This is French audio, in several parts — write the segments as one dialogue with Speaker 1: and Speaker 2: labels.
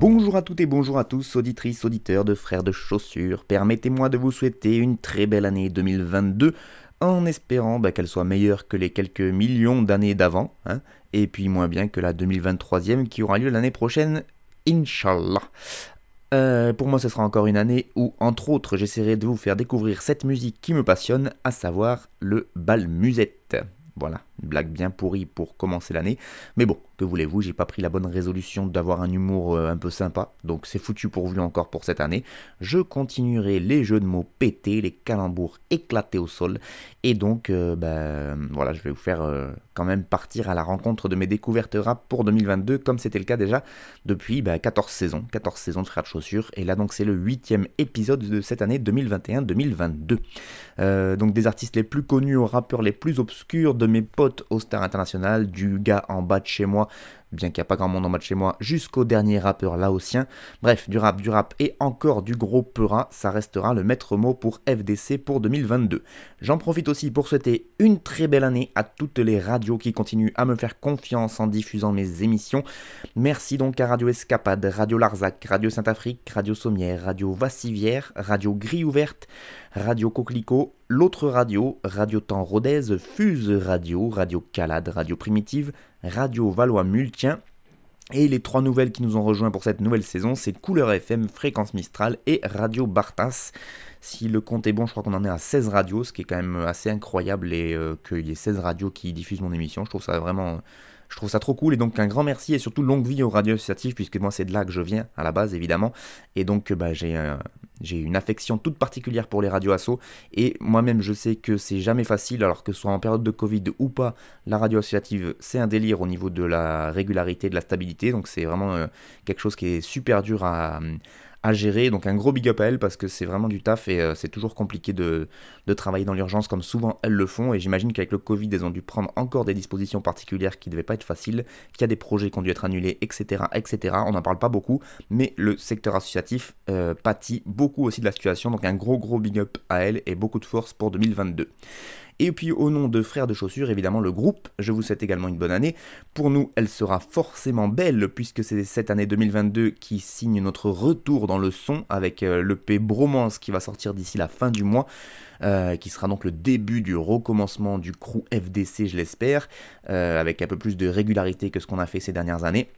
Speaker 1: Bonjour à toutes et bonjour à tous, auditrices, auditeurs de Frères de Chaussures. Permettez-moi de vous souhaiter une très belle année 2022 en espérant bah, qu'elle soit meilleure que les quelques millions d'années d'avant, hein, et puis moins bien que la 2023e qui aura lieu l'année prochaine, Inch'Allah. Euh, pour moi, ce sera encore une année où, entre autres, j'essaierai de vous faire découvrir cette musique qui me passionne, à savoir le bal musette. Voilà, une blague bien pourrie pour commencer l'année. Mais bon, que voulez-vous, j'ai pas pris la bonne résolution d'avoir un humour euh, un peu sympa, donc c'est foutu pour vous encore pour cette année. Je continuerai les jeux de mots pétés, les calembours éclatés au sol, et donc euh, ben, voilà, je vais vous faire euh, quand même partir à la rencontre de mes découvertes rap pour 2022, comme c'était le cas déjà depuis 14 ben, saisons, 14 saisons de Frères de Chaussures, et là donc c'est le huitième épisode de cette année 2021-2022. donc des artistes les plus connus aux rappeurs les plus obscurs de mes potes au Star International, du gars en bas de chez moi bien qu'il n'y a pas grand monde en bas de chez moi, jusqu'au dernier rappeur laotien. Bref, du rap, du rap et encore du gros peura, ça restera le maître mot pour FDC pour 2022. J'en profite aussi pour souhaiter une très belle année à toutes les radios qui continuent à me faire confiance en diffusant mes émissions. Merci donc à Radio Escapade, Radio Larzac, Radio Saint-Afrique, Radio Sommière, Radio Vassivière, Radio Grille Ouverte, Radio Coquelicot, l'autre radio, Radio Temps Rodez, Fuse Radio, Radio Calade, Radio Primitive, Radio Valois Multien. Et les trois nouvelles qui nous ont rejoints pour cette nouvelle saison, c'est Couleur FM, Fréquence Mistral et Radio Bartas. Si le compte est bon, je crois qu'on en est à 16 radios, ce qui est quand même assez incroyable et euh, qu'il y ait 16 radios qui diffusent mon émission. Je trouve ça vraiment je trouve ça trop cool et donc un grand merci et surtout longue vie aux radios associatives puisque moi c'est de là que je viens à la base évidemment. Et donc bah, j'ai euh, une affection toute particulière pour les radios et moi-même je sais que c'est jamais facile alors que ce soit en période de Covid ou pas la radio associative c'est un délire au niveau de la régularité de la stabilité. Donc c'est vraiment euh, quelque chose qui est super dur à, à gérer. Donc un gros big up à elles parce que c'est vraiment du taf et euh, c'est toujours compliqué de, travailler dans l'urgence comme souvent elles le font. Et j'imagine qu'avec le Covid, elles ont dû prendre encore des dispositions particulières qui devaient pas être faciles, qu'il y a des projets qui ont dû être annulés, etc. etc. On n'en parle pas beaucoup, mais le secteur associatif euh, pâtit beaucoup aussi de la situation. Donc un gros gros big up à elles et beaucoup de force pour 2022. Et puis au nom de Frères de Chaussures, évidemment le groupe, je vous souhaite également une bonne année. Pour nous, elle sera forcément belle puisque c'est cette année 2022 qui signe notre retour dans le son avec euh, l'EP Bromance qui va sortir d'ici la fin du mois. Euh, qui sera donc le début du recommencement du crew FDC, je l'espère, euh, avec un peu plus de régularité que ce qu'on a fait ces dernières années.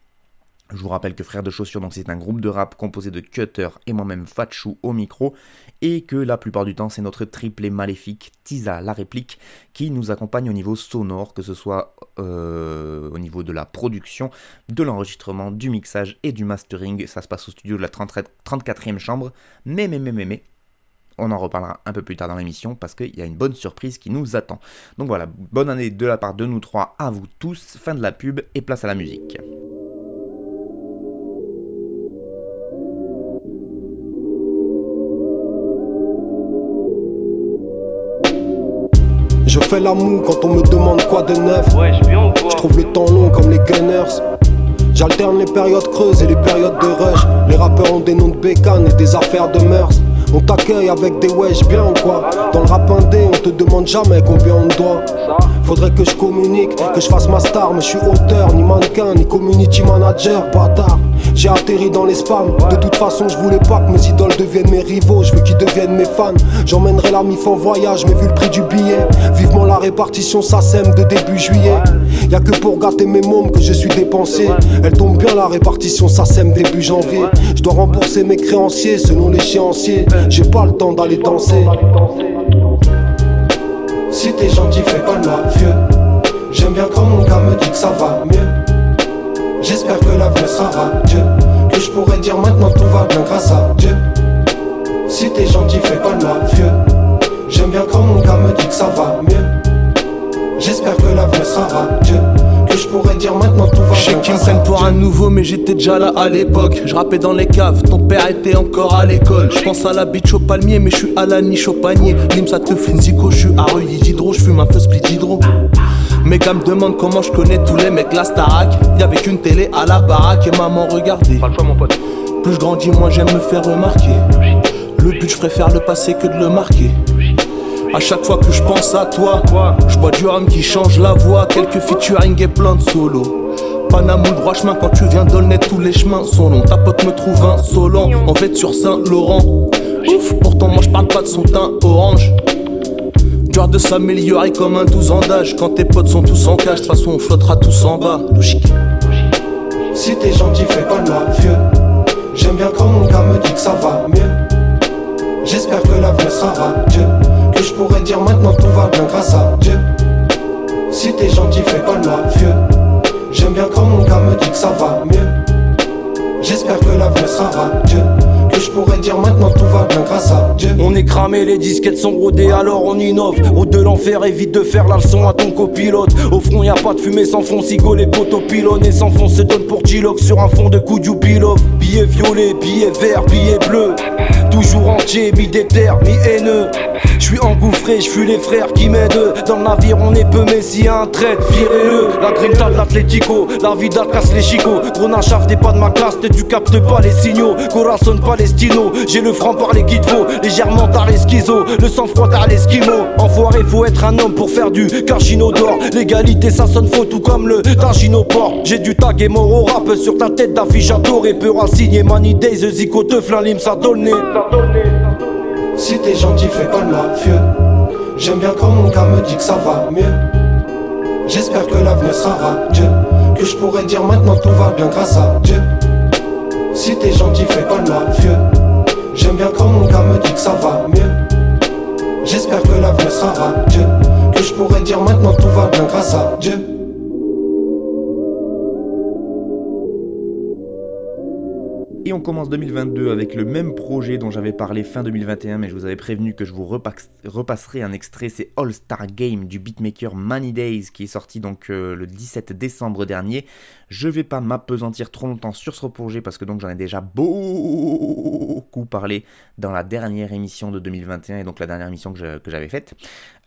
Speaker 1: Je vous rappelle que Frères de Chaussures, donc c'est un groupe de rap composé de Cutter et moi-même Fatchou au micro, et que la plupart du temps c'est notre triplé maléfique Tisa la réplique qui nous accompagne au niveau sonore, que ce soit euh, au niveau de la production, de l'enregistrement, du mixage et du mastering. Ça se passe au studio de la 34e chambre, mais mais mais mais mais. On en reparlera un peu plus tard dans l'émission parce qu'il y a une bonne surprise qui nous attend. Donc voilà, bonne année de la part de nous trois à vous tous. Fin de la pub et place à la musique.
Speaker 2: Fais l'amour quand on me demande quoi de neuf. je trouve le temps long comme les gunners. J'alterne les périodes creuses et les périodes de rush. Les rappeurs ont des noms de bécanes et des affaires de mœurs. On t'accueille avec des wesh bien ou quoi? Dans le rap indé, on te demande jamais combien on doit. Faudrait que je communique, que je fasse ma star, mais je suis auteur, ni mannequin, ni community manager, bâtard. J'ai atterri dans les spams. De toute façon, je voulais pas que mes idoles deviennent mes rivaux. Je veux qu'ils deviennent mes fans. J'emmènerai la mif en voyage, mais vu le prix du billet, vivement la répartition, ça sème de début juillet. Y'a que pour gâter mes mômes que je suis dépensé. Elle tombe bien la répartition, ça sème début janvier. Je dois rembourser mes créanciers selon l'échéancier. J'ai pas le temps d'aller danser. Si t'es gentil, fais pas le vieux. J'aime bien quand mon gars me dit que ça va mieux. J'espère que l'avenir sera Dieu. Que je pourrais dire maintenant tout va bien grâce à Dieu. Si t'es gentil fais pas le vieux J'aime bien quand mon gars me dit que ça va mieux. J'espère que l'avenir sera radieux que je pourrais dire maintenant tout va
Speaker 3: Je sais qu'ils me prennent pour un nouveau mais j'étais déjà là à l'époque. Je rappais dans les caves, ton père était encore à l'école. Je pense à la bitch au palmier mais je suis à la niche au panier. Lim ça te zico, je suis à Reuilly d'hydro, je fume un feu split d'hydro mes gars me demandent comment je connais tous les mecs la Starac. Y'avait qu'une télé à la baraque et maman regardait. Mon pote. Plus je grandis moins j'aime me faire remarquer. Le but je préfère le passer que de le marquer à chaque fois que je pense à toi, je bois du rhum qui change la voix. Quelques featuring et plein de solos. Panama droit chemin quand tu viens d'Olnet, tous les chemins sont longs. Ta pote me trouve insolent, en fait sur Saint-Laurent. Ouf, pourtant moi je parle pas de son teint orange. Dur de s'améliorer comme un 12 ans d'âge. Quand tes potes sont tous en cage, de toute façon on flottera tous en bas.
Speaker 2: Si t'es gentil, fais pas de vieux. J'aime bien quand mon gars me dit que ça va mieux. J'espère que l'avenir sera Dieu que je pourrais dire maintenant tout va bien grâce à Dieu. Si t'es gentil, fais pas de vieux. J'aime bien quand mon gars me dit que ça va mieux. J'espère que l'avenir sera Dieu que je pourrais dire maintenant tout va bien grâce à Dieu.
Speaker 4: On est cramé, les disquettes sont rodées, alors on innove. Route de l'enfer, évite de faire la leçon à ton copilote. Au front, y a pas de fumée sans fond, sigo les poteaux et sans fond se donne pour G-Lock sur un fond de coup du. Billet violet, billet vert, billet bleu. Toujours entier, mi-déter, mi-haineux. Je suis engouffré, je les frères qui m'aident. Dans le navire, on est peu, mais a un trait, virez-le. La grinta de l'Atlético, la vida casse les chicots. Gros chaf des pas de ma classe, tu captes pas les signaux. Corazon Palestino, j'ai le franc par les guides faux. Légèrement tard les schizo, le sang-froid tard l'esquimau. Enfoiré, faut être un homme pour faire du cargino d'or. L'égalité, ça sonne faux, tout comme le targino port. J'ai du tag et mort au rap sur ta tête d'affiche à et Peur à signer Money Days, Zico, Teuf, lim, ça donne.
Speaker 2: Si t'es gentil, fais pas de vieux. J'aime bien quand mon gars me dit que ça va mieux. J'espère que l'avenir sera Dieu. Que je pourrais dire maintenant tout va bien grâce à Dieu. Si t'es gentil, fais pas de vieux. J'aime bien quand mon gars me dit que ça va mieux. J'espère que l'avenir sera Dieu. Que je pourrais dire maintenant tout va bien grâce à Dieu.
Speaker 1: Et on commence 2022 avec le même projet dont j'avais parlé fin 2021, mais je vous avais prévenu que je vous repasserai un extrait. C'est All Star Game du beatmaker Money Days qui est sorti donc euh, le 17 décembre dernier. Je vais pas m'apesantir trop longtemps sur ce projet parce que donc j'en ai déjà beaucoup parlé dans la dernière émission de 2021 et donc la dernière émission que j'avais faite.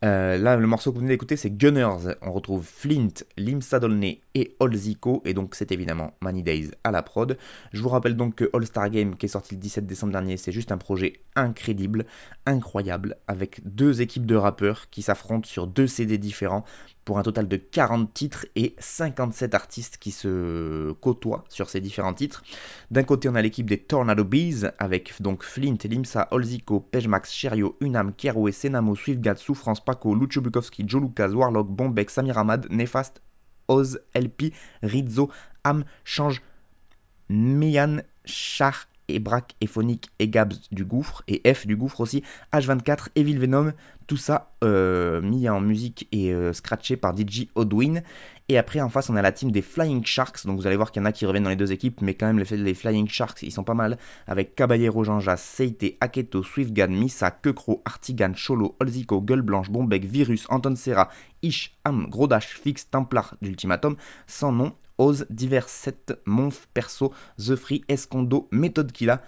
Speaker 1: Euh, là, le morceau que vous venez d'écouter, c'est Gunners. On retrouve Flint, Limsa Dolnay et Olzico. Et donc, c'est évidemment Money Days à la prod. Je vous rappelle donc que All Star Game, qui est sorti le 17 décembre dernier, c'est juste un projet incroyable, incroyable, avec deux équipes de rappeurs qui s'affrontent sur deux CD différents pour un total de 40 titres et 57 artistes qui se côtoient sur ces différents titres. D'un côté, on a l'équipe des Tornado Bees avec donc Flint, Limsa, Olzico, Pejmax, Cherio, Unam, Keroué, Senamo, Swiftgad, Souffrance, Paco, Lucho Bukowski, Joe Lucas, Warlock, Bombek, Samir Ahmad, Nefast, Oz, LP, Rizzo, Am, Change, Mian, Char, et Braque et et Gabs du gouffre et F du gouffre aussi, H24, Evil Venom, tout ça euh, mis en musique et euh, scratché par DJ Odwin. Et après en face on a la team des Flying Sharks, donc vous allez voir qu'il y en a qui reviennent dans les deux équipes, mais quand même les, les Flying Sharks ils sont pas mal, avec Caballero, Jean-Jas, Seite, Aketo, Swiftgan, Misa, Kekro, Artigan, Cholo, Olzico, Gueule Blanche, Bombek, Virus, Anton Serra, Ish, Am, Grodash, Fix, Templar d'Ultimatum, sans nom, Oz, Divers 7, Monf, Perso, The Free, Escondo, Méthode Killa.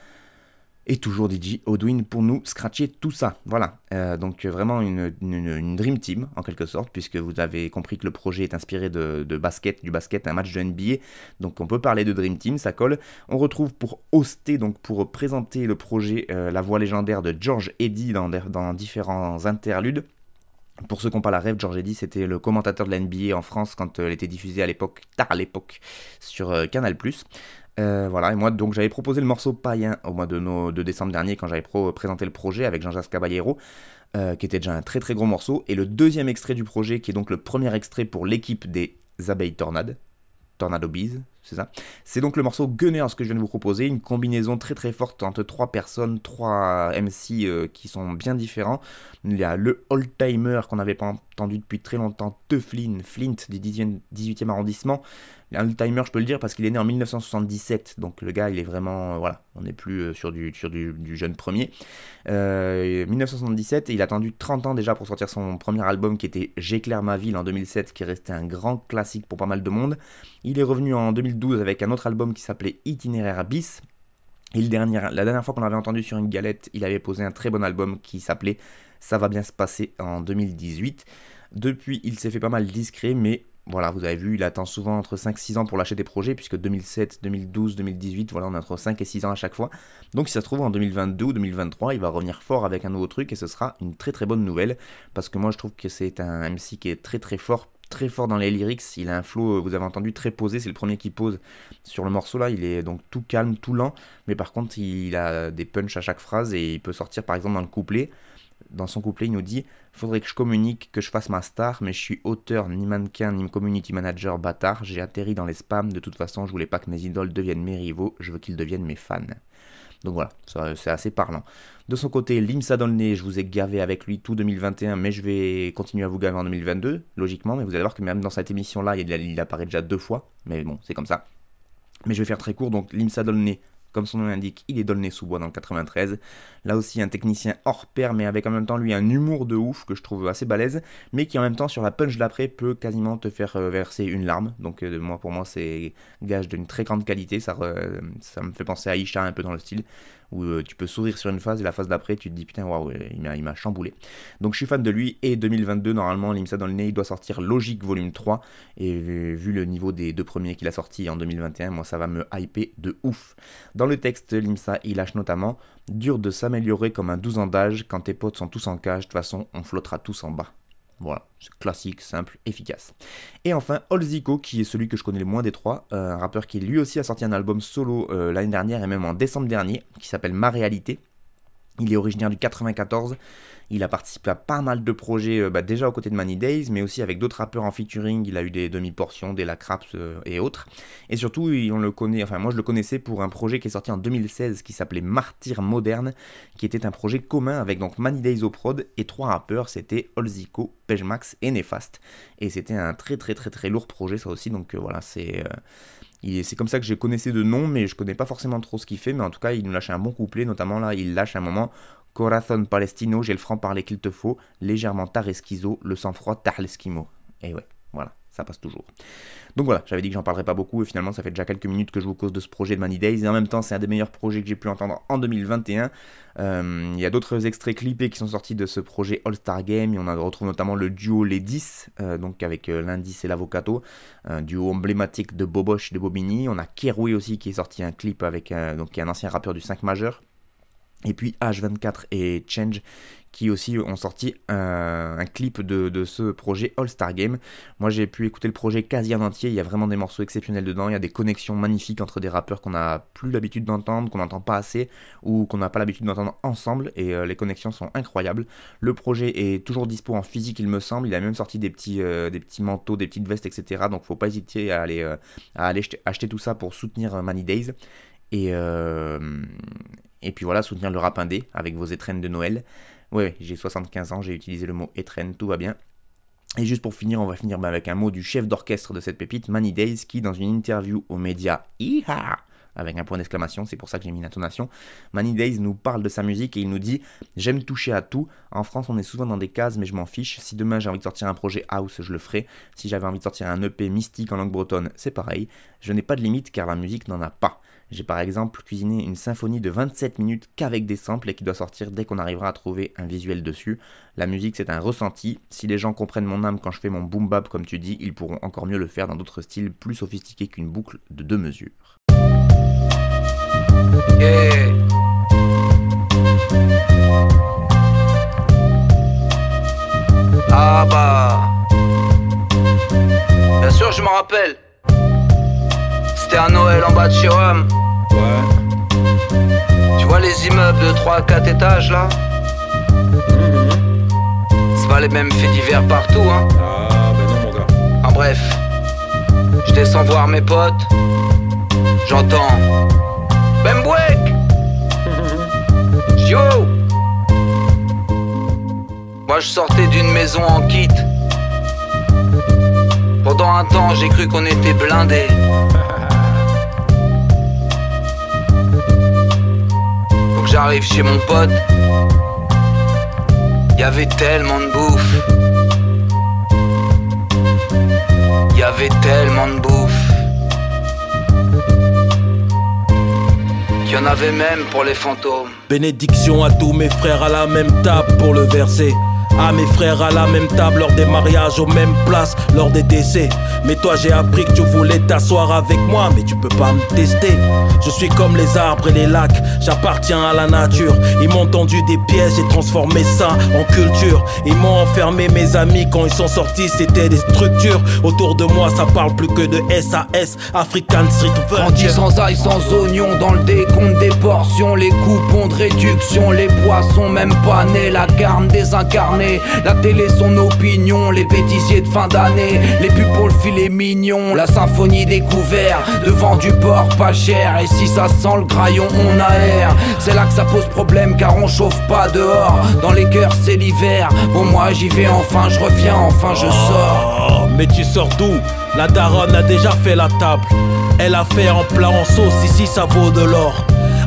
Speaker 1: Et toujours DJ Odwin pour nous scratcher tout ça. Voilà, euh, donc vraiment une, Dream Team en quelque sorte, puisque vous avez compris que le projet est inspiré de, basket, du basket, un match de NBA. Donc on peut parler de Dream Team, ça colle. On retrouve pour hoster, donc pour présenter le projet, euh, la voix légendaire de George Eddy dans différents interludes. Pour ceux qui n'ont pas la rêve, George Eddy, c'était le commentateur de la NBA en France quand euh, elle était diffusée à l'époque, tard à l'époque, sur euh, Canal+. Euh, voilà, et moi donc j'avais proposé le morceau Païen au mois de, de décembre dernier quand j'avais présenté le projet avec Jean-Jacques Caballero, qui était déjà un très très gros morceau. Et le deuxième extrait du projet, qui est donc le premier extrait pour l'équipe des abeilles tornades, Tornado Bees, c'est ça. C'est donc le morceau Gunners que je viens de vous proposer, une combinaison très très forte entre trois personnes, trois MC euh, qui sont bien différents. Il y a le old-timer qu'on n'avait pas entendu depuis très longtemps, Teflin, Flint du 18e arrondissement. Old-timer, je peux le dire parce qu'il est né en 1977, donc le gars il est vraiment, euh, voilà, on n'est plus euh, sur du, sur du, jeune premier. 1977, et il a attendu 30 ans déjà pour sortir son premier album qui était J'éclaire ma ville en 2007, qui est resté un grand classique pour pas mal de monde. Il est revenu en 2012 avec un autre album qui s'appelait Itinéraire bis. Et la dernière fois qu'on l'avait entendu sur une galette, il avait posé un très bon album qui s'appelait Ça va bien se passer en 2018. Depuis, il s'est fait pas mal discret, mais voilà, vous avez vu, il attend souvent entre 5-6 ans pour lâcher des projets, puisque 2007, 2012, 2018, voilà, on a entre 5 et 6 ans à chaque fois. Donc si ça se trouve, en 2022 ou 2023, il va revenir fort avec un nouveau truc, et ce sera une très très bonne nouvelle, parce que moi je trouve que c'est un MC qui est très très fort très fort dans les lyrics, il a un flow, euh, vous avez entendu, très posé, c'est le premier qui pose sur le morceau là, il est donc tout calme, tout lent, mais par contre il a des punchs à chaque phrase et il peut sortir par exemple dans le couplet, dans son couplet il nous dit « Faudrait que je communique, que je fasse ma star, mais je suis auteur, ni mannequin, ni community manager bâtard, j'ai atterri dans les spams, de toute façon je voulais pas que mes idoles deviennent mes rivaux, je veux qu'ils deviennent mes fans. » Donc voilà, c'est assez parlant. De son côté, Limsa dans je vous ai gavé avec lui tout 2021, mais je vais continuer à vous gaver en 2022, logiquement. Mais vous allez voir que même dans cette émission-là, il, apparaît déjà deux fois. Mais bon, c'est comme ça. Mais je vais faire très court. Donc, Limsa dans comme son nom l'indique, il est Dolnay-sous-Bois dans le 93. Là aussi, un technicien hors pair, mais avec en même temps lui un humour de ouf que je trouve assez balèze, mais qui en même temps sur la punch d'après peut quasiment te faire euh, verser une larme. Donc euh, moi, pour moi, c'est gage d'une très grande qualité. Ça, ça me fait penser à Isha un peu dans le style où euh, tu peux sourire sur une phase et la phase d'après tu te dis putain waouh il m'a chamboulé. Donc je suis fan de lui et 2022 normalement l'IMSA dans le nez il doit sortir Logique volume 3 et vu le niveau des deux premiers qu'il a sortis en 2021 moi ça va me hyper de ouf. Dans le texte l'IMSA il lâche notamment dur de s'améliorer comme un 12 ans d'âge quand tes potes sont tous en cage de toute façon on flottera tous en bas. Voilà, c'est classique, simple, efficace. Et enfin, Olzico, qui est celui que je connais le moins des trois, euh, un rappeur qui lui aussi a sorti un album solo euh, l'année dernière et même en décembre dernier, qui s'appelle Ma Réalité. Il est originaire du 94. Il a participé à pas mal de projets, euh, bah, déjà aux côtés de Money Days, mais aussi avec d'autres rappeurs en featuring. Il a eu des demi-portions, des Lacraps euh, et autres. Et surtout, on le connaît, enfin moi je le connaissais pour un projet qui est sorti en 2016 qui s'appelait Martyr Moderne, qui était un projet commun avec donc Money Days au prod et trois rappeurs, c'était Olzico, Pejmax et Nefast. Et c'était un très très très très lourd projet ça aussi, donc euh, voilà, c'est... C'est comme ça que j'ai connaissé de nom, mais je connais pas forcément trop ce qu'il fait. Mais en tout cas, il nous lâche un bon couplet, notamment là, il lâche un moment Corazon Palestino, j'ai le franc-parler qu'il te faut, légèrement tard esquizo, le sang-froid tard l'esquimo. Et ouais, voilà, ça passe toujours. Donc voilà, j'avais dit que j'en parlerais pas beaucoup et finalement ça fait déjà quelques minutes que je vous cause de ce projet de Money Days et en même temps c'est un des meilleurs projets que j'ai pu entendre en 2021. Euh, il y a d'autres extraits clippés qui sont sortis de ce projet All-Star Game et on retrouve notamment le duo Les 10, euh, donc avec euh, l'indice et l'avocato, un duo emblématique de Boboche et de Bobigny. On a Keroué aussi qui est sorti un clip avec un ancien rappeur du 5 majeur. Et puis H24 et Change qui aussi ont sorti un, clip de, ce projet All-Star Game. Moi j'ai pu écouter le projet quasi en entier, il y a vraiment des morceaux exceptionnels dedans, il y a des connexions magnifiques entre des rappeurs qu'on n'a plus l'habitude d'entendre, qu'on n'entend pas assez ou qu'on n'a pas l'habitude d'entendre ensemble et euh, les connexions sont incroyables. Le projet est toujours dispo en physique il me semble, il a même sorti des petits, euh, des petits manteaux, des petites vestes etc. Donc faut pas hésiter à aller, euh, à aller acheter tout ça pour soutenir Money Days. Et, et puis voilà, soutenir le rap indé avec vos étrennes de Noël. Ouais, j'ai 75 ans, j'ai utilisé le mot étrenne, tout va bien. Et juste pour finir, on va finir avec un mot du chef d'orchestre de cette pépite, Manny Days, qui dans une interview aux médias avec un point d'exclamation, c'est pour ça que j'ai mis l'intonation, Manny Days nous parle de sa musique et il nous dit J'aime toucher à tout. En France, on est souvent dans des cases, mais je m'en fiche. Si demain j'ai envie de sortir un projet house, je le ferai. Si j'avais envie de sortir un EP mystique en langue bretonne, c'est pareil. Je n'ai pas de limite car la musique n'en a pas. J'ai par exemple cuisiné une symphonie de 27 minutes qu'avec des samples et qui doit sortir dès qu'on arrivera à trouver un visuel dessus. La musique c'est un ressenti. Si les gens comprennent mon âme quand je fais mon boom bap comme tu dis, ils pourront encore mieux le faire dans d'autres styles plus sophistiqués qu'une boucle de deux mesures.
Speaker 5: Ah bah. Bien sûr, je m'en rappelle. C'était un Noël en bas de chez Ouais. Tu vois les immeubles de 3-4 étages là C'est pas les mêmes faits divers partout, hein.
Speaker 6: Ah, ben non, mon gars.
Speaker 5: En bref. Je descends voir mes potes. J'entends. Bembouek Yo Moi je sortais d'une maison en kit. Pendant un temps j'ai cru qu'on était blindés. j'arrive chez mon pote. Y avait tellement de bouffe. Y avait tellement de bouffe. Y en avait même pour les fantômes.
Speaker 7: Bénédiction à tous mes frères à la même table pour le verser. À mes frères à la même table lors des mariages, aux mêmes places lors des décès. Mais toi, j'ai appris que tu voulais t'asseoir avec moi, mais tu peux pas me tester. Je suis comme les arbres et les lacs, j'appartiens à la nature. Ils m'ont tendu des pièges et transformé ça en culture. Ils m'ont enfermé, mes amis, quand ils sont sortis, c'était des structures. Autour de moi, ça parle plus que de SAS, African Street
Speaker 8: Grandis sans ail, sans oignon, dans le décompte des portions, les coupons de réduction, les poissons même pas nés, la carne désincarnée. La télé, son opinion, les bêtisiers de fin d'année, les pubs pour le filet mignon, la symphonie des couverts, devant du porc pas cher. Et si ça sent le graillon, on aère. C'est là que ça pose problème car on chauffe pas dehors. Dans les cœurs, c'est l'hiver. Bon, moi j'y vais enfin, je reviens, enfin je sors.
Speaker 7: Oh, mais tu sors d'où? La daronne a déjà fait la table. Elle a fait en plat en sauce, ici ça vaut de l'or.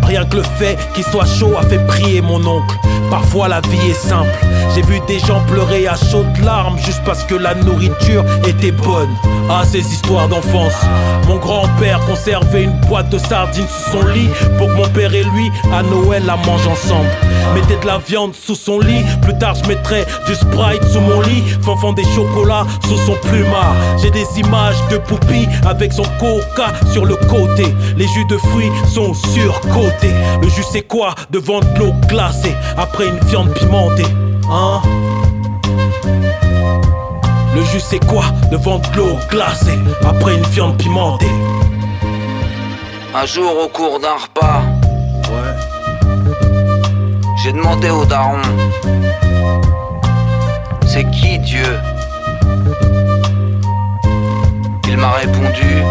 Speaker 7: Rien que le fait qu'il soit chaud a fait prier mon oncle. Parfois la vie est simple. J'ai vu des gens pleurer à chaudes larmes juste parce que la nourriture était bonne. Ah, ces histoires d'enfance. Mon grand-père conservait une boîte de sardines sous son lit pour que mon père et lui, à Noël, la mangent ensemble. Mettez de la viande sous son lit. Plus tard, je mettrai du sprite sous mon lit. Fanfan des chocolats sous son plumard. J'ai des images de Poupie avec son coca sur le côté. Les jus de fruits sont surcotés. Le jus, c'est quoi? Devant de l'eau glacée après une viande pimentée. Hein. Le jus c'est quoi? Devant de l'eau glacée après une viande pimentée.
Speaker 5: Un jour au cours d'un repas
Speaker 7: Ouais.
Speaker 5: J'ai demandé au daron C'est qui Dieu? Il m'a répondu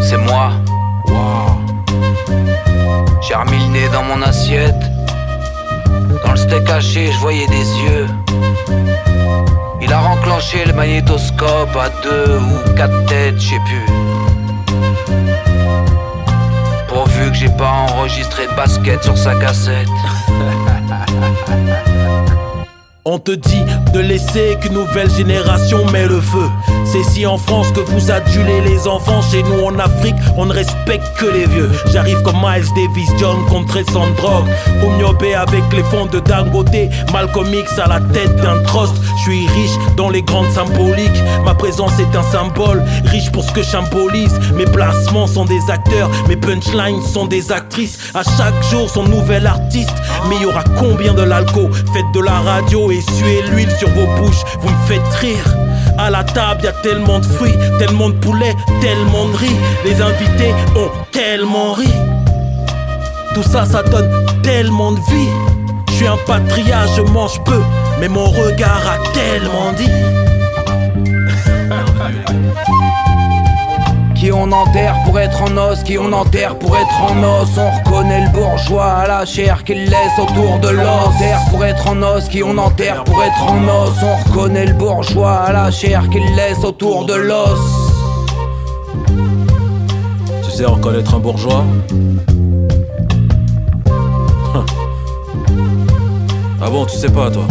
Speaker 5: C'est moi. J'ai remis le nez dans mon assiette dans le steak haché, je voyais des yeux. Il a renclenché le magnétoscope à deux ou quatre têtes, je sais plus. Pourvu que j'ai pas enregistré de basket sur sa cassette.
Speaker 7: On te dit de laisser qu'une nouvelle génération met le feu. C'est si en France que vous adulez les enfants. Chez nous en Afrique, on ne respecte que les vieux. J'arrive comme Miles Davis, John contre sans drogue. Oumyobé avec les fonds de Dangote. Malcolm X à la tête d'un trust. Je suis riche dans les grandes symboliques. Ma présence est un symbole, riche pour ce que symbolise. Mes placements sont des acteurs, mes punchlines sont des actrices. À chaque jour, son nouvel artiste. Mais il y aura combien de l'alco? Faites de la radio et suez l'huile sur vos bouches. Vous me faites rire. À la table, y a tellement de fruits, tellement de poulets, tellement de riz. Les invités ont tellement ri. Tout ça, ça donne tellement de vie. Je suis un patria, je mange peu, mais mon regard a tellement dit.
Speaker 8: Qui on enterre pour être en os, qui on enterre pour être en os. On reconnaît le bourgeois à la chair qu'il laisse autour de l'os. Terre pour être en os, qui on enterre pour être en os. On reconnaît le bourgeois à la chair qu'il laisse autour de l'os.
Speaker 7: Tu sais reconnaître un bourgeois? Ah bon, tu sais pas toi?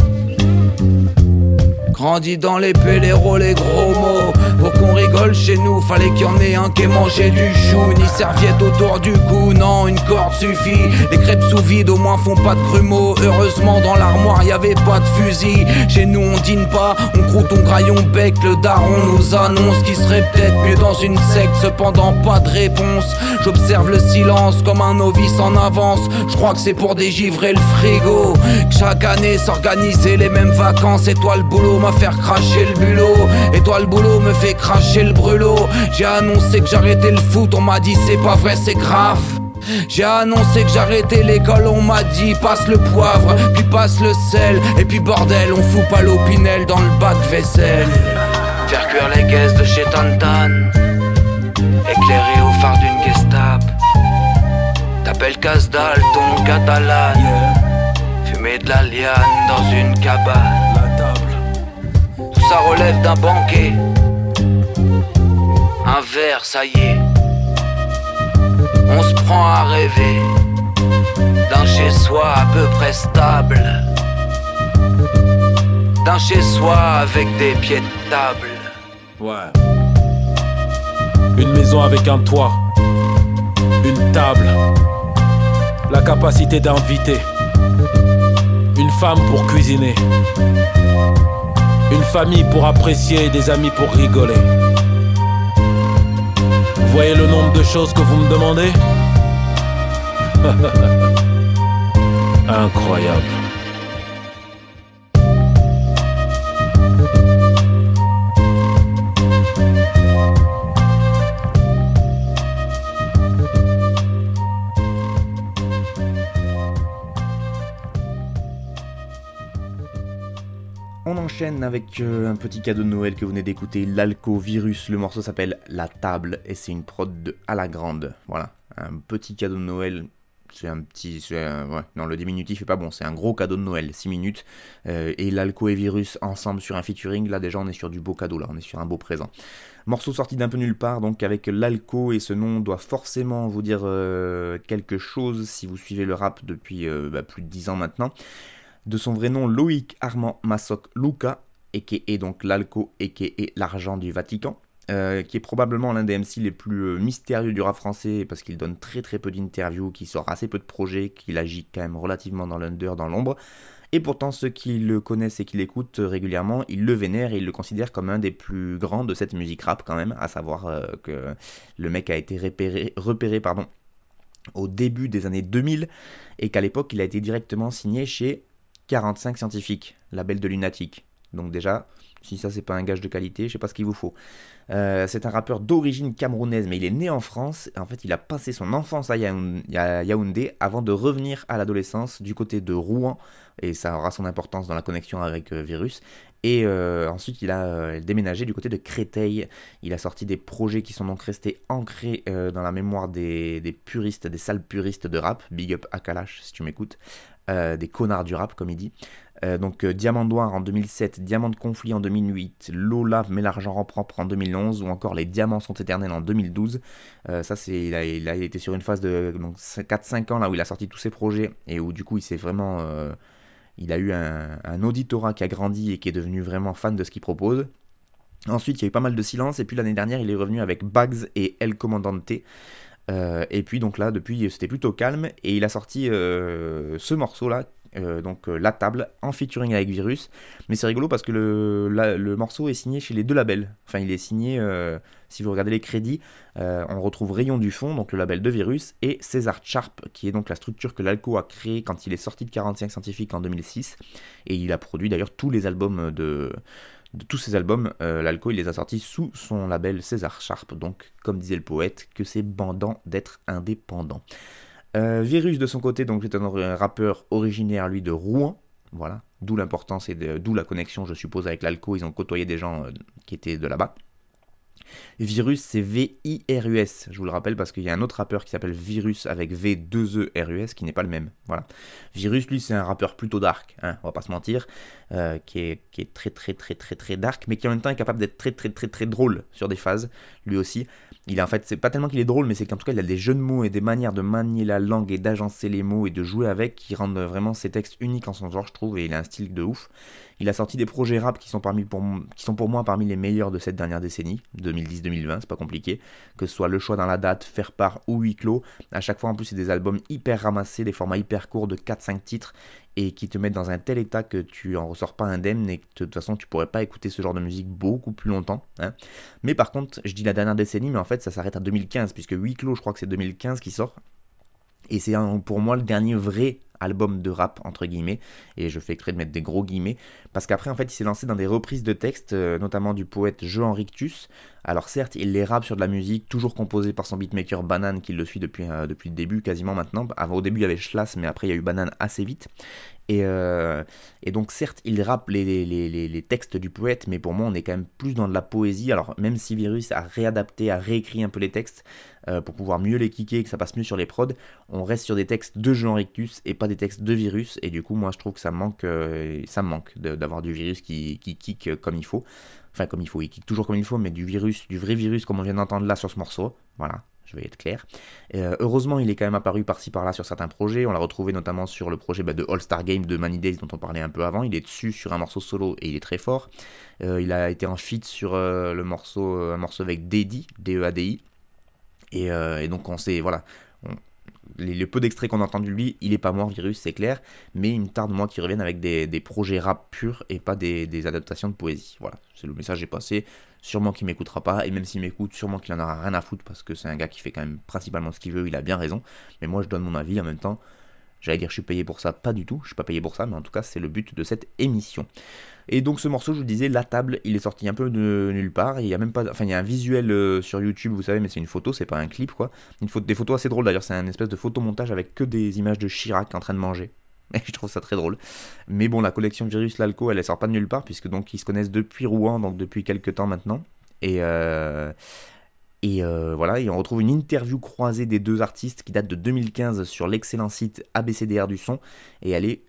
Speaker 8: Grandi dans les péléros, les gros mots. Pour qu'on rigole chez nous, fallait qu'il y en ait un qui ait mangé du chou. Ni serviette autour du cou, non, une corde suffit. Les crêpes sous vide, au moins font pas de grumeaux. Heureusement, dans l'armoire, y avait pas de fusil. Chez nous, on dîne pas, on croûte, on graille, on bec. Le daron nous annonce qu'il serait peut-être mieux dans une secte. Cependant, pas de réponse. J'observe le silence comme un novice en avance. Je crois que c'est pour dégivrer le frigo. Que chaque année, s'organiser les mêmes vacances. Et toi, le boulot m'a faire cracher le bulot. Et toi, le boulot me fait cracher le brûlot. J'ai annoncé que j'arrêtais le foot, on m'a dit c'est pas vrai, c'est grave. J'ai annoncé que j'arrêtais l'école, on m'a dit passe le poivre, puis passe le sel, et puis bordel, on fout pas l'opinel dans le bac vaisselle.
Speaker 5: Faire cuire les caisses de chez Tantan. Éclairé au phare d'une Gestapo. T'appelles Casdal, ton catalan. Fumer de la liane dans une cabane. Ça relève d'un banquet. Un verre, ça y est. On se prend à rêver d'un chez-soi à peu près stable. D'un chez-soi avec des pieds de table.
Speaker 9: Ouais. Une maison avec un toit. Une table. La capacité d'inviter. Une femme pour cuisiner. Une famille pour apprécier des amis pour rigoler. Vous voyez le nombre de choses que vous me demandez? Incroyable.
Speaker 1: Avec euh, un petit cadeau de Noël que vous venez d'écouter, l'Alco Virus. Le morceau s'appelle La Table et c'est une prod de à la grande. Voilà, un petit cadeau de Noël. C'est un petit. ouais, non, le diminutif est pas bon, c'est un gros cadeau de Noël, 6 minutes. Euh, et l'Alco et Virus ensemble sur un featuring. Là, déjà, on est sur du beau cadeau, là, on est sur un beau présent. Morceau sorti d'un peu nulle part, donc avec l'Alco, et ce nom doit forcément vous dire euh, quelque chose si vous suivez le rap depuis bah, plus de 10 ans maintenant de son vrai nom Loïc Armand Massoc Luca, et qui est donc l'Alco et qui est l'argent du Vatican. Euh, qui est probablement l'un des MC les plus euh, mystérieux du rap français parce qu'il donne très très peu d'interviews, qu'il sort assez peu de projets, qu'il agit quand même relativement dans l'under, dans l'ombre. Et pourtant, ceux qui le connaissent et qui l'écoutent régulièrement, ils le vénèrent et ils le considèrent comme un des plus grands de cette musique rap quand même, à savoir euh, que le mec a été repéré, repéré pardon, au début des années 2000 et qu'à l'époque il a été directement signé chez 45 scientifiques, label de lunatique. Donc déjà, si ça c'est pas un gage de qualité, je sais pas ce qu'il vous faut. Euh, c'est un rappeur d'origine camerounaise, mais il est né en France. En fait, il a passé son enfance à Yaoundé avant de revenir à l'adolescence du côté de Rouen. Et ça aura son importance dans la connexion avec euh, Virus. Et euh, ensuite, il a déménagé du côté de Créteil. Il a sorti des projets qui sont donc restés ancrés dans la mémoire des, des, puristes, des sales puristes de rap. Big up à Kalash si tu m'écoutes. Euh, des connards du rap, comme il dit. Euh, donc euh, Diamant Noir en 2007, Diamant de Conflit en 2008, Lola met l'argent en propre en 2011, ou encore Les Diamants sont éternels en 2012. ça, c'est il a, été sur une phase de 4-5 ans là où il a sorti tous ses projets et où du coup il s'est vraiment. il a eu un, un, auditorat qui a grandi et qui est devenu vraiment fan de ce qu'il propose. Ensuite, il y a eu pas mal de silence, et puis l'année dernière, il est revenu avec Bags et El Comandante. Euh, et puis donc là, depuis, c'était plutôt calme. Et il a sorti euh, ce morceau-là, euh, donc La Table, en featuring avec Virus. Mais c'est rigolo parce que le, le, morceau est signé chez les deux labels. Enfin, il est signé, si vous regardez les crédits, on retrouve Rayon du Fond, donc le label de Virus, et César Sharp, qui est donc la structure que l'Alco a créée quand il est sorti de 45 Scientifiques en 2006. Et il a produit d'ailleurs tous les albums de de tous ses albums, euh, l'Alco il les a sortis sous son label César Sharp, donc comme disait le poète, que c'est bandant d'être indépendant. Euh, Virus de son côté, donc c'est un rappeur originaire lui de Rouen, voilà, d'où l'importance et d'où la connexion je suppose avec l'Alco, ils ont côtoyé des gens euh, qui étaient de là-bas. Virus, c'est V-I-R-U-S. Je vous le rappelle parce qu'il y a un autre rappeur qui s'appelle Virus avec V-2-E-R-U-S qui n'est pas le même. Voilà. Virus, lui, c'est un rappeur plutôt dark, hein, on va pas se mentir, euh, qui, est, qui est très très très très très dark, mais qui en même temps est capable d'être très très très très drôle sur des phases, lui aussi. Il en fait, c'est pas tellement qu'il est drôle, mais c'est qu'en tout cas, il a des jeux de mots et des manières de manier la langue et d'agencer les mots et de jouer avec qui rendent vraiment ses textes uniques en son genre, je trouve, et il a un style de ouf. Il a sorti des projets rap qui sont, pour moi parmi les meilleurs de cette dernière décennie, 2010-2020, c'est pas compliqué. Que ce soit le choix dans la date, faire part ou huis clos. À chaque fois, en plus, c'est des albums hyper ramassés, des formats hyper courts de 4-5 titres et qui te mettent dans un tel état que tu en ressors pas indemne et que de toute façon tu pourrais pas écouter ce genre de musique beaucoup plus longtemps. Hein. Mais par contre, je dis la dernière décennie, mais en fait ça s'arrête à 2015, puisque huis clos, je crois que c'est 2015 qui sort. Et c'est pour moi le dernier vrai album de rap, entre guillemets, et je fais exprès de mettre des gros guillemets, parce qu'après, en fait, il s'est lancé dans des reprises de textes, euh, notamment du poète Jean Rictus. Alors certes, il les rappe sur de la musique, toujours composée par son beatmaker Banane, qui le suit depuis, euh, depuis le début, quasiment maintenant. Avant, au début, il y avait Schlass, mais après, il y a eu Banane assez vite. Et, euh, et, donc certes, il rappe les, les, les, les, textes du poète, mais pour moi on est quand même plus dans de la poésie. Alors même si Virus a réadapté, a réécrit un peu les textes euh, pour pouvoir mieux les kicker, que ça passe mieux sur les prods, on reste sur des textes de Jean Rictus et pas des textes de Virus. Et du coup moi je trouve que ça manque, euh, d'avoir du Virus qui, qui kick comme il faut. Enfin comme il faut, il kick toujours comme il faut, mais du virus, du vrai virus comme on vient d'entendre là sur ce morceau. Voilà je vais être clair. Euh, heureusement, il est quand même apparu par-ci par-là sur certains projets. On l'a retrouvé notamment sur le projet bah, de All-Star Game de Money Days dont on parlait un peu avant. Il est dessus sur un morceau solo et il est très fort. Il a été en feat sur le morceau, un morceau avec Dedi, D-E-A-D-I. Et, et, donc on sait, voilà, les, peu d'extraits qu'on a entendu de lui, il est pas mort, Virus, c'est clair, mais il me tarde, moi, qu'il revienne avec des, projets rap purs et pas des, adaptations de poésie. Voilà, c'est le message est passé. Sûrement qu'il m'écoutera pas, et même s'il m'écoute, sûrement qu'il en aura rien à foutre parce que c'est un gars qui fait quand même principalement ce qu'il veut, il a bien raison. Mais moi, je donne mon avis en même temps. J'allais dire je suis payé pour ça, pas du tout, je suis pas payé pour ça, mais en tout cas c'est le but de cette émission. Et donc ce morceau, je vous disais, La Table, il est sorti un peu de nulle part, il y a même pas, enfin il y a un visuel euh, sur YouTube, vous savez, mais c'est une photo, c'est pas un clip quoi. Des photos assez drôles d'ailleurs, c'est un espèce de photomontage avec que des images de Chirac en train de manger. Et je trouve ça très drôle. Mais bon, la collection Virus Lalco, elle, elle sort pas de nulle part, puisque donc ils se connaissent depuis Rouen, donc depuis quelques temps maintenant. Et, euh, euh, voilà, et on retrouve une interview croisée des deux artistes qui date de 2015 sur l'excellent site ABCDR du son, et elle est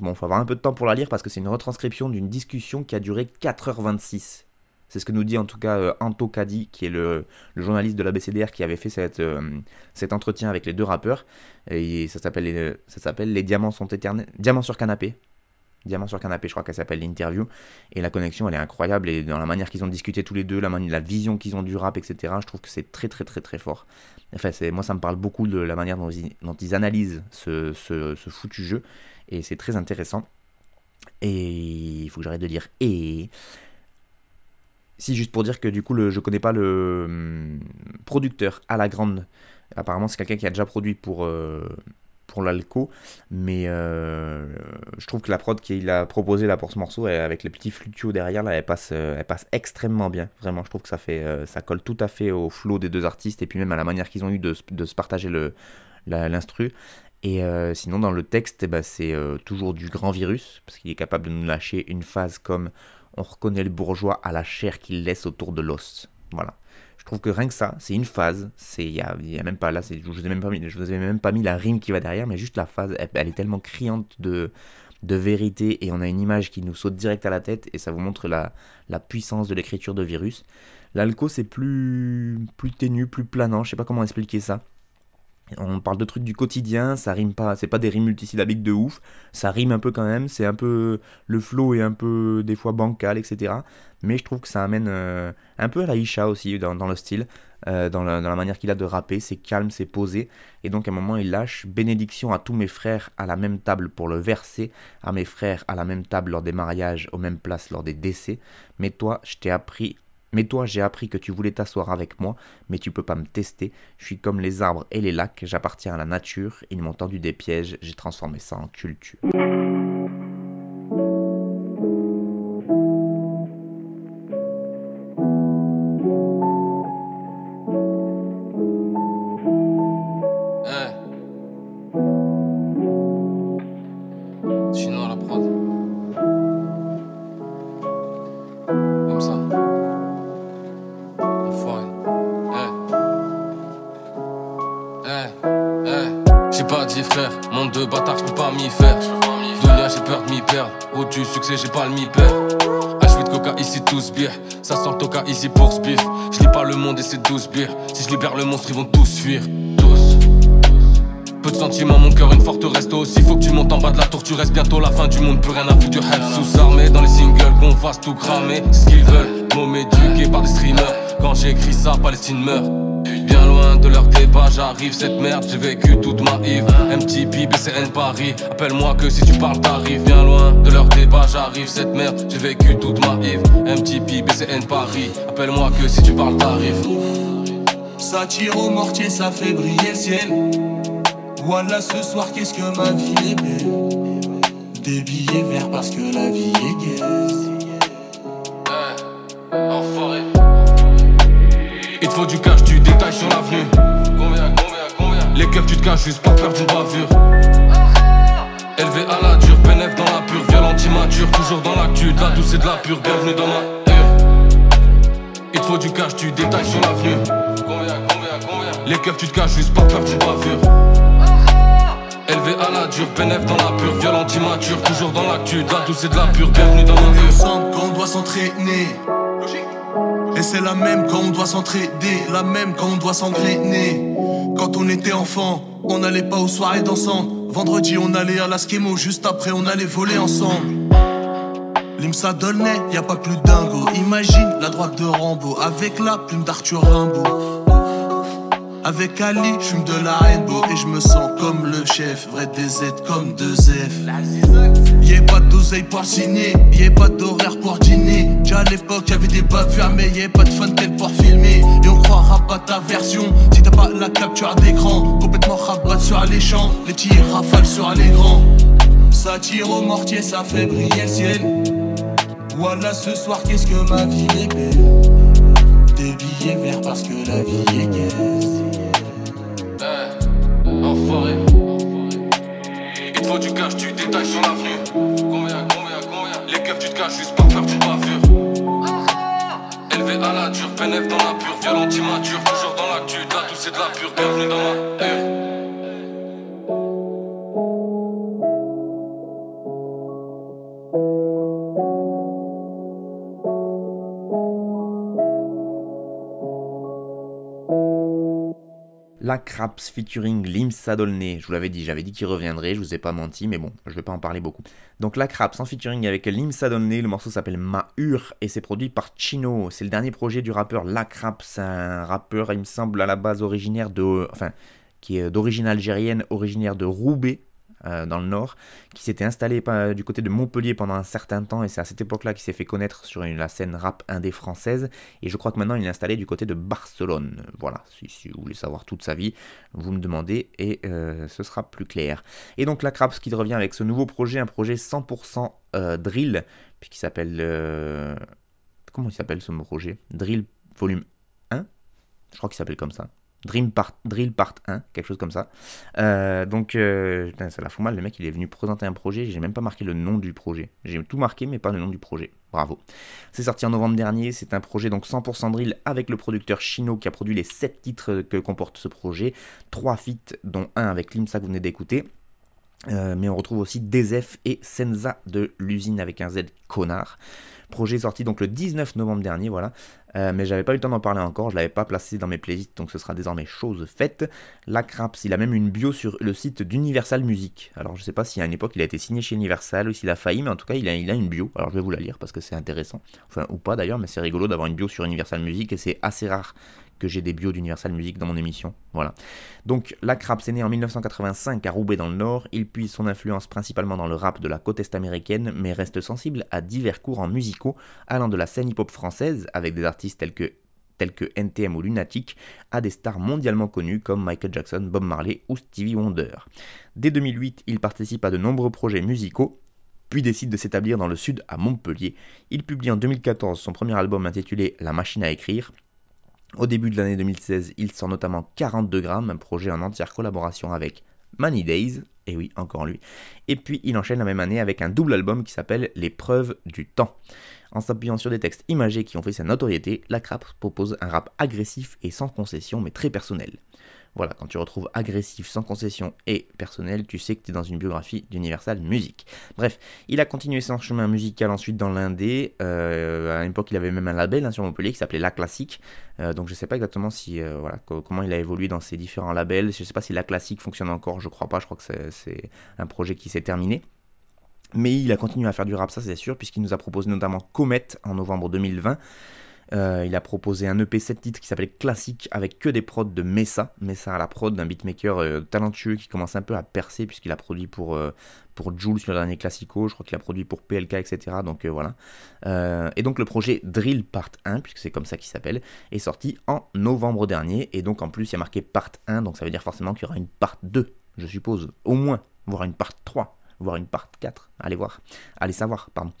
Speaker 1: Bon, il faut avoir un peu de temps pour la lire parce que c'est une retranscription d'une discussion qui a duré 4h26. C'est ce que nous dit en tout cas euh, Anto Kadi, qui est le, journaliste de l'ABCDR qui avait fait cette, cet entretien avec les deux rappeurs. Et ça s'appelle s'appelle Les diamants sont éternels. Diamants sur canapé. Diamant sur canapé, je crois qu'elle s'appelle l'interview. Et la connexion, elle est incroyable. Et dans la manière qu'ils ont discuté tous les deux, la, la vision qu'ils ont du rap, etc., je trouve que c'est très, très, très, très fort. Enfin, moi, ça me parle beaucoup de la manière dont ils, analysent ce, ce, foutu jeu. Et c'est très intéressant. Et il faut que j'arrête de dire et. Si, juste pour dire que du coup, le, je connais pas le hum, producteur à la grande. Apparemment, c'est quelqu'un qui a déjà produit pour. Euh, pour l'alco, mais euh, je trouve que la prod qu'il a proposé là pour ce morceau, avec les petits fluctuos derrière, là, elle passe, euh, elle passe extrêmement bien. Vraiment, je trouve que ça fait, euh, ça colle tout à fait au flow des deux artistes et puis même à la manière qu'ils ont eu de, se partager l'instru. Et sinon, dans le texte, eh ben, c'est toujours du grand virus, parce qu'il est capable de nous lâcher une phase comme on reconnaît le bourgeois à la chair qu'il laisse autour de l'os. Voilà. Je trouve que rien que ça, c'est une phase. A, même pas là, je vous ai même pas mis, je vous ai même pas mis la rime qui va derrière, mais juste la phase, elle, est tellement criante de de vérité et on a une image qui nous saute direct à la tête et ça vous montre la, la puissance de l'écriture de Virus. L'alco c'est plus plus ténu, plus planant, je sais pas comment expliquer ça. On parle de trucs du quotidien, ça rime pas, c'est pas des rimes multisyllabiques de ouf, ça rime un peu quand même, c'est un peu le flow est un peu des fois bancal, etc. Mais je trouve que ça amène euh, un peu à la Isha aussi dans, le style, euh, dans, la, manière qu'il a de rapper, c'est calme, c'est posé, et donc à un moment il lâche bénédiction à tous mes frères à la même table pour le verser, à mes frères à la même table lors des mariages, aux mêmes places lors des décès. Mais toi, je t'ai appris mais toi, j'ai appris que tu voulais t'asseoir avec moi, mais tu peux pas me tester. Je suis comme les arbres et les lacs, j'appartiens à la nature. Ils m'ont tendu des pièges, j'ai transformé ça en culture.
Speaker 10: Mi-père. H8 coca ici tous bières, ça sent le toca ici pour ce Je lis pas le monde et c'est 12 bières. Si je libère le monstre, ils vont tous fuir. Tous. Peu de sentiments, mon cœur une forteresse. Toi aussi, faut que tu montes en bas de la tour. Tu restes bientôt la fin du monde, plus rien à foutre du help. Sous armé dans les singles, qu'on fasse tout cramer. C'est ce qu'ils veulent, mots éduqués par des streamers. Quand j'écris ça, Palestine meurt. Bien loin de leur débat, j'arrive cette merde, j'ai vécu toute ma Yves MTP, BCN Paris, appelle-moi que si tu parles t'arrives. Bien loin de leur débat, j'arrive cette merde, j'ai vécu toute ma Yves MTP, BCN Paris, appelle-moi que si tu parles t'arrives.
Speaker 3: Ça tire au mortier, ça fait briller le ciel. Voilà ce soir qu'est-ce que ma vie est belle. Des billets verts parce que la vie est gaise
Speaker 10: tu te caches juste pas peur d'une bavure. Élevé à la dure, m'ature, toujours dans l'actu, de la douce et de la pure, bienvenue dans ma Il te faut du cash, tu détailles sur l'avenue. Les keufs, tu te caches juste par peur, tu bavures. Élevé à la dure, bénéf dans la pure, violent immature, toujours dans l'actu, de la douce et de la pure, bienvenue dans ma
Speaker 3: ensemble quand on doit s'entraîner. Et c'est la même quand on doit s'entraider, la même quand on doit s'engrainer. Quand on était enfant, on n'allait pas aux soirées dansantes. Vendredi, on allait à la schemo, juste après, on allait voler ensemble. L'Imsa Dolnay, y a pas plus dingo. Imagine la droite de Rambo avec la plume d'Arthur Rimbaud. Avec Ali, je de la rainbow et je me sens comme le chef. Vrai DZ comme deux F. Y'a pas d'oseille pour signer, y'a pas d'horaire pour dîner. Déjà à l'époque, y'avait des bavures, mais y'a pas de fun tel pour filmer. Et on croira pas ta version si t'as pas la capture d'écran. Complètement rabat sur les champs, les petits rafales sur les grands. Ça tire au mortier, ça fait briller le ciel. Voilà ce soir, qu'est-ce que ma vie est belle. Des billets verts parce que la vie est gaie.
Speaker 10: Enfoiré. Il te du cash, tu détailles sur l'avenue. Combien, combien, combien? Les keufs, tu te caches juste par peur du bavure. Élevé à la dure, pénètre dans la pure, violent immature, toujours dans l'actu, la douce et de la pure, bienvenue dans ma
Speaker 1: La Craps featuring Lim Sadolné. Je vous l'avais dit, j'avais dit qu'il reviendrait, je vous ai pas menti, mais bon, je vais pas en parler beaucoup. Donc La Craps en featuring avec Lim Sadolné, le morceau s'appelle Mahur et c'est produit par Chino. C'est le dernier projet du rappeur La Craps, un rappeur, il me semble, à la base originaire de. Enfin, qui est d'origine algérienne, originaire de Roubaix, euh, dans le nord, qui s'était installé du côté de Montpellier pendant un certain temps, et c'est à cette époque-là qu'il s'est fait connaître sur la scène rap indé française, et je crois que maintenant il est installé du côté de Barcelone. Voilà, si, vous voulez savoir toute sa vie, vous me demandez, et euh, ce sera plus clair. Et donc la Craps qui revient avec ce nouveau projet, un projet 100% euh, drill, puis qui s'appelle... comment il s'appelle ce projet? Drill volume 1 Je crois qu'il s'appelle comme ça. Dream Part, Drill Part 1, quelque chose comme ça. Euh, donc, euh, ça la fout mal, le mec il est venu présenter un projet, j'ai même pas marqué le nom du projet. J'ai tout marqué, mais pas le nom du projet. Bravo. C'est sorti en novembre dernier, c'est un projet donc 100% drill avec le producteur Chino qui a produit les 7 titres que comporte ce projet. 3 feats, dont un avec Limsa que vous venez d'écouter. Euh, mais on retrouve aussi Dezef et Senza de l'usine avec un Z connard. Projet sorti donc le 19 novembre dernier, voilà. Euh, mais j'avais pas eu le temps d'en parler encore, je l'avais pas placé dans mes playlists, donc ce sera désormais chose faite. La Craps, il a même une bio sur le site d'Universal Music. Alors je sais pas si à une époque il a été signé chez Universal ou s'il a failli, mais en tout cas il a, il a une bio. Alors je vais vous la lire parce que c'est intéressant. Enfin, ou pas d'ailleurs, mais c'est rigolo d'avoir une bio sur Universal Music et c'est assez rare que j'ai des bios d'Universal Music dans mon émission. Voilà. Donc, la Craps est né en 1985 à Roubaix dans le Nord. Il puise son influence principalement dans le rap de la côte est américaine, mais reste sensible à divers courants musicaux allant de la scène hip-hop française, avec des artistes tels que tels que NTM ou Lunatic, à des stars mondialement connues comme Michael Jackson, Bob Marley ou Stevie Wonder. Dès 2008, il participe à de nombreux projets musicaux, puis décide de s'établir dans le sud à Montpellier. Il publie en 2014 son premier album intitulé La machine à écrire, au début de l'année 2016, il sort notamment 42 grammes, un projet en entière collaboration avec Money Days, et oui, encore lui. Et puis il enchaîne la même année avec un double album qui s'appelle Les preuves du temps. En s'appuyant sur des textes imagés qui ont fait sa notoriété, la Crap propose un rap agressif et sans concession mais très personnel. Voilà, quand tu retrouves agressif, sans concession et personnel, tu sais que tu es dans une biographie d'Universal Music. Bref, il a continué son chemin musical ensuite dans l'indé. Euh, à l'époque, il avait même un label hein, sur Montpellier qui s'appelait La Classique. Euh, donc je ne sais pas exactement si, euh, voilà, comment il a évolué dans ces différents labels. Je ne sais pas si La Classique fonctionne encore, je crois pas. Je crois que c'est un projet qui s'est terminé. Mais il a continué à faire du rap, ça c'est sûr, puisqu'il nous a proposé notamment Comet en novembre 2020. Euh, il a proposé un EP 7 titres qui s'appelait Classique avec que des prods de Messa. Messa à la prod, d'un beatmaker euh, talentueux qui commence un peu à percer puisqu'il a produit pour, euh, pour Jules sur le dernier Classico. Je crois qu'il a produit pour PLK, etc. Donc voilà. et donc le projet Drill Part 1, puisque c'est comme ça qu'il s'appelle, est sorti en novembre dernier. Et donc en plus il y a marqué Part 1, donc ça veut dire forcément qu'il y aura une Part 2, je suppose. Au moins, voire une Part 3 voire une part 4, allez voir, allez savoir, pardon.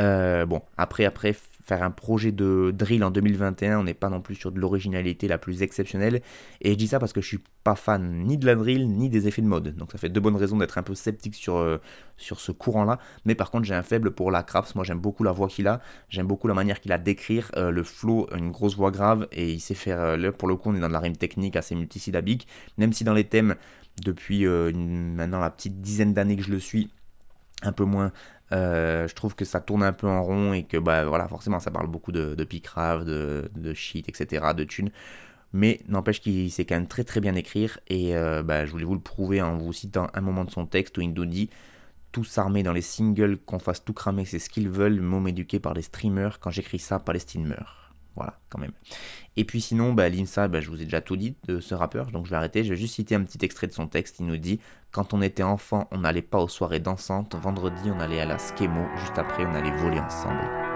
Speaker 1: Euh, bon, après, après, faire un projet de drill en 2021, on n'est pas non plus sur de l'originalité la plus exceptionnelle. Et je dis ça parce que je suis pas fan ni de la drill ni des effets de mode. Donc ça fait deux bonnes raisons d'être un peu sceptique sur, euh, sur ce courant-là. Mais par contre, j'ai un faible pour la Craps. Moi, j'aime beaucoup la voix qu'il a. J'aime beaucoup la manière qu'il a d'écrire. Euh, le flow, une grosse voix grave. Et il sait faire. Pour le coup, on est dans la rime technique assez multisyllabique. Même si dans les thèmes, depuis maintenant la petite dizaine d'années que je le suis, un peu moins euh, je trouve que ça tourne un peu en rond et que bah voilà forcément ça parle beaucoup de, de de, shit, etc., de thunes. Mais n'empêche qu'il sait quand même très très bien écrire et euh, bah, je voulais vous le prouver en vous citant un moment de son texte où il nous dit tous armés dans les singles, qu'on fasse tout cramer, c'est ce qu'ils veulent, môme éduqué par les streamers, quand j'écris ça, Palestine meurt. Voilà, quand même. Et puis sinon, bah, bah, je vous ai déjà tout dit de ce rappeur, donc je vais arrêter. Je vais juste citer un petit extrait de son texte. Il nous dit Quand on était enfant, on n'allait pas aux soirées dansantes. Vendredi, on allait à la Skemo. Juste après, on allait voler ensemble.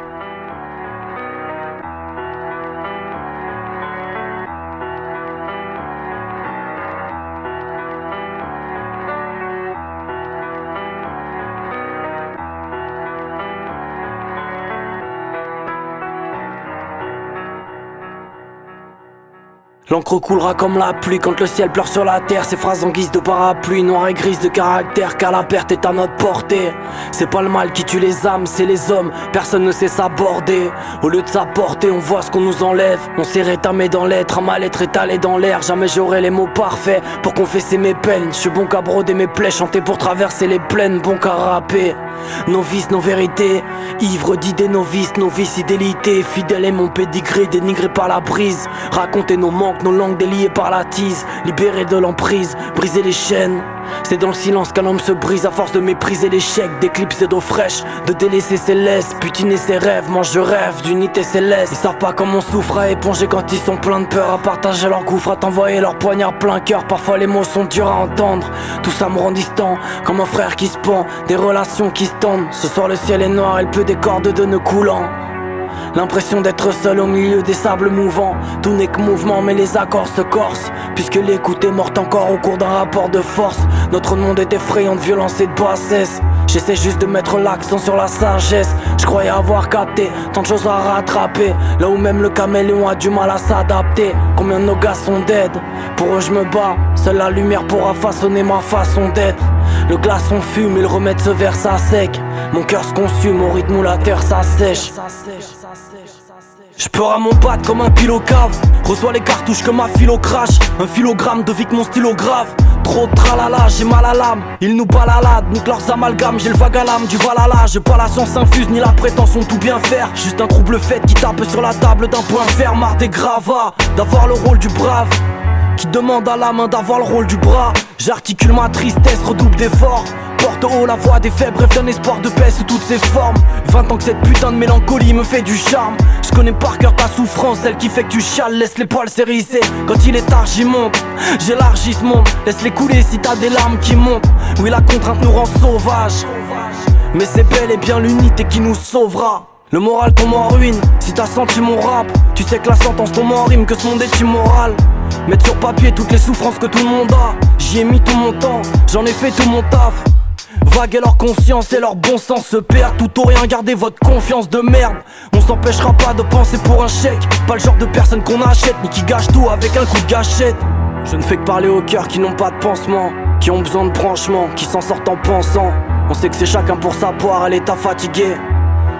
Speaker 11: L'encre coulera comme la pluie quand le ciel pleure sur la terre. Ces phrases en guise de parapluie, noire et grise de caractère, car la perte est à notre portée. C'est pas le mal qui tue les âmes, c'est les hommes. Personne ne sait s'aborder. Au lieu de s'apporter, on voit ce qu'on nous enlève. On s'est rétamé dans l'être, un mal-être étalé dans l'air. Jamais j'aurai les mots parfaits pour confesser mes peines. Je suis bon qu'à broder mes plaies, chanter pour traverser les plaines, bon qu'à rapper. Nos vices, nos vérités, ivres d'idées, nos vices, nos vices, fidélité. Fidèle et mon pédigré, dénigré par la brise. Raconter nos manques nos langues déliées par la tise, libérées de l'emprise, briser les chaînes. C'est dans le silence qu'un homme se brise à force de mépriser l'échec, d'éclipser d'eau fraîche, de délaisser ses laisses, putiner ses rêves. Moi je rêve d'unité céleste. Ils savent pas comment on souffre à éponger quand ils sont pleins de peur, à partager leur gouffre, à t'envoyer leur poignard plein cœur. Parfois les mots sont durs à entendre, tout ça me rend distant, comme un frère qui se pend, des relations qui se tendent. Ce soir le ciel est noir et le peu des cordes de nœuds coulants. L'impression d'être seul au milieu des sables mouvants. Tout n'est que mouvement, mais les accords se corsent. Puisque l'écoute est morte encore au cours d'un rapport de force. Notre monde est effrayant de violence et de bassesse. J'essaie juste de mettre l'accent sur la sagesse. Je croyais avoir capté tant de choses à rattraper. Là où même le caméléon a du mal à s'adapter. Combien nos gars sont dead Pour eux, je me bats. Seule la lumière pourra façonner ma façon d'être. Le glaçon fume et le remède se verse à sec. Mon cœur se consume au rythme où la terre s'assèche. Je à mon bat comme un pilo cave Reçois les cartouches comme un philo crash. Un philogramme de vie que mon stylo grave Trop de tralala, j'ai mal à l'âme. Ils nous baladent, niquent leurs amalgames J'ai le vague à l'âme du valala J'ai pas la science infuse ni la prétention tout bien faire. Juste un trouble fait qui tape sur la table d'un point ferme. Marre des gravats, d'avoir le rôle du brave. Qui demande à la main d'avoir le rôle du bras. J'articule ma tristesse, redouble d'efforts. Porte haut la voix des faibles, bref d'un espoir de paix sous toutes ses formes. 20 ans que cette putain de mélancolie me fait du charme connais par cœur ta souffrance, celle qui fait que tu chiales Laisse les poils s'hérisser, quand il est tard j'y monte J'élargis ce monde, laisse-les couler si t'as des larmes qui montent. Oui la contrainte nous rend sauvages Mais c'est bel et bien l'unité qui nous sauvera. Le moral tombe en ruine, si t'as senti mon rap Tu sais que la sentence tombe en rime, que ce monde est immoral. Mettre sur papier toutes les souffrances que tout le monde a J'y ai mis tout mon temps, j'en ai fait tout mon taf Vague et leur conscience et leur bon sens se perdent Tout ou rien, gardez votre confiance de merde On s'empêchera pas de penser pour un chèque Pas le genre de personne qu'on achète Ni qui gâche tout avec un coup de gâchette Je ne fais que parler aux cœurs qui n'ont pas de pansement Qui ont besoin de branchement, qui s'en sortent en pensant On sait que c'est chacun pour sa poire, elle est à fatiguer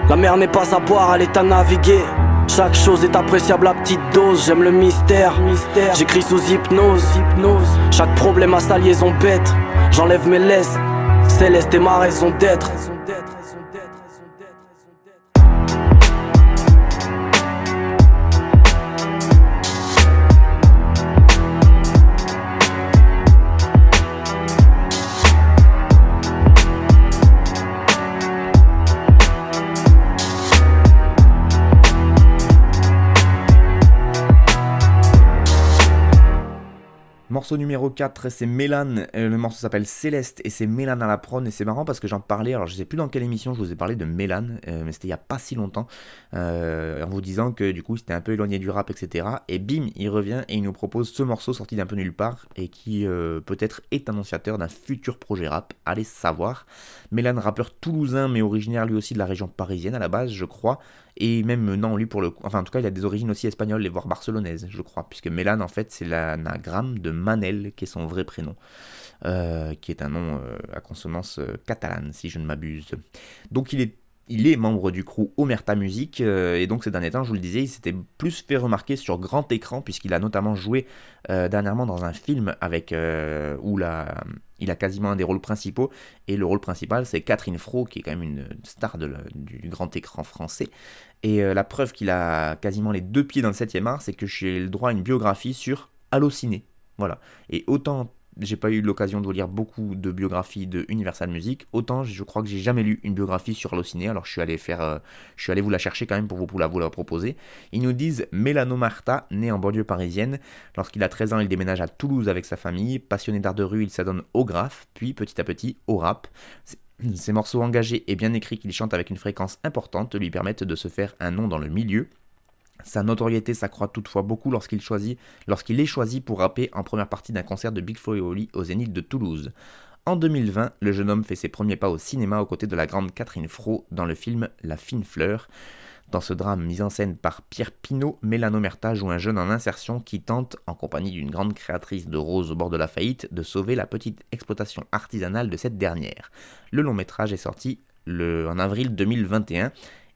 Speaker 11: La mer n'est pas à boire, elle est à naviguer chaque chose est appréciable à petite dose, j'aime le mystère. mystère. J'écris sous hypnose. hypnose. Chaque problème a sa liaison bête. J'enlève mes laisses, céleste est ma raison d'être.
Speaker 1: Morceau numéro 4, c'est Mélan. Euh, le morceau s'appelle Céleste et c'est Mélan à la prod. Et c'est marrant parce que j'en parlais. Alors, je sais plus dans quelle émission je vous ai parlé de Mélan, euh, mais c'était il y a pas si longtemps. Euh, en vous disant que du coup, c'était un peu éloigné du rap, etc. Et bim, il revient et il nous propose ce morceau sorti d'un peu nulle part et qui peut-être est annonciateur d'un futur projet rap. Allez savoir. Mélan, rappeur toulousain, mais originaire lui aussi de la région parisienne à la base, je crois. Et même, non, lui pour le coup, enfin en tout cas, il a des origines aussi espagnoles, voire barcelonaises, je crois, puisque Mélan, en fait, c'est l'anagramme de Manel, qui est son vrai prénom, euh, qui est un nom euh, à consonance euh, catalane, si je ne m'abuse. Donc il est il est membre du crew Omerta Music et donc ces derniers temps, je vous le disais, il s'était plus fait remarquer sur grand écran puisqu'il a notamment joué dernièrement dans un film avec où la, il a quasiment un des rôles principaux et le rôle principal c'est Catherine Fro qui est quand même une star du grand écran français et la preuve qu'il a quasiment les deux pieds dans le 7 art c'est que j'ai le droit à une biographie sur Allociné voilà. Et autant j'ai pas eu l'occasion de lire beaucoup de biographies de Universal Music, autant je crois que j'ai jamais lu une biographie sur Allociné, alors je suis allé faire, euh, je suis allé vous la chercher quand même pour vous, la, vous la proposer. Ils nous disent Mélano Marta, né en banlieue parisienne, lorsqu'il a 13 ans il déménage à Toulouse avec sa famille, passionné d'art de rue il s'adonne au graphe, puis petit à petit au rap. Ces morceaux engagés et bien écrits qu'il chante avec une fréquence importante lui permettent de se faire un nom dans le milieu, sa notoriété s'accroît toutefois beaucoup lorsqu'il est choisi pour rapper en première partie d'un concert de Big Flo et au Zénith de Toulouse. En 2020, le jeune homme fait ses premiers pas au cinéma aux côtés de la grande Catherine Fro dans le film La fine fleur. Dans ce drame mis en scène par Pierre Pinault, Mélano Merta joue un jeune en insertion qui tente, en compagnie d'une grande créatrice de roses au bord de la faillite, de sauver la petite exploitation artisanale de cette dernière. Le long métrage est sorti le, en avril 2021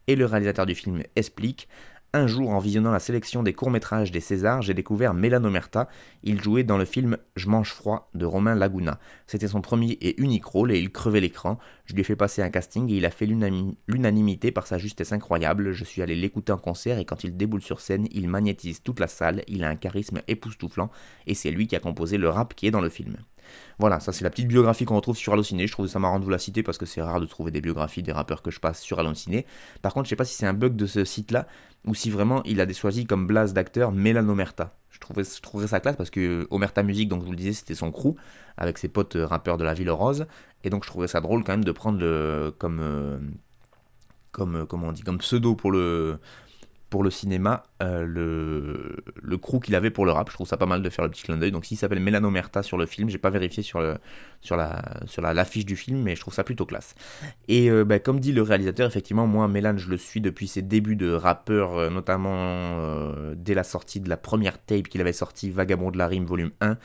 Speaker 1: et le réalisateur du film explique un jour, en visionnant la sélection des courts-métrages des Césars, j'ai découvert Mélanomerta. Il jouait dans le film Je mange froid de Romain Laguna. C'était son premier et unique rôle et il crevait l'écran. Je lui ai fait passer un casting et il a fait l'unanimité par sa justesse incroyable. Je suis allé l'écouter en concert et quand il déboule sur scène, il magnétise toute la salle. Il a un charisme époustouflant et c'est lui qui a composé le rap qui est dans le film. Voilà, ça c'est la petite biographie qu'on retrouve sur Allociné. Je trouve ça marrant de vous la citer parce que c'est rare de trouver des biographies des rappeurs que je passe sur Allociné. Par contre, je sais pas si c'est un bug de ce site-là ou si vraiment il a des choisi comme blase d'acteur Mélanomerta. Je trouvais, je trouverais ça classe parce que Omerta Music, donc je vous le disais, c'était son crew avec ses potes euh, rappeurs de la Ville Rose. Et donc je trouvais ça drôle quand même de prendre le, comme, euh, comme, euh, comment on dit, comme pseudo pour le, pour le cinéma euh, le, le crew qu'il avait pour le rap. Je trouve ça pas mal de faire le petit clin d'œil. Donc s'il s'appelle Melanomerta sur le film, j'ai pas vérifié sur, le, sur, la, sur la, l'affiche du film, mais je trouve ça plutôt classe. Et euh, bah, comme dit le réalisateur, effectivement, moi, Mélan, je le suis depuis ses débuts de rappeur, euh, notamment dès la sortie de la première tape qu'il avait sorti, Vagabond de la rime, volume 1.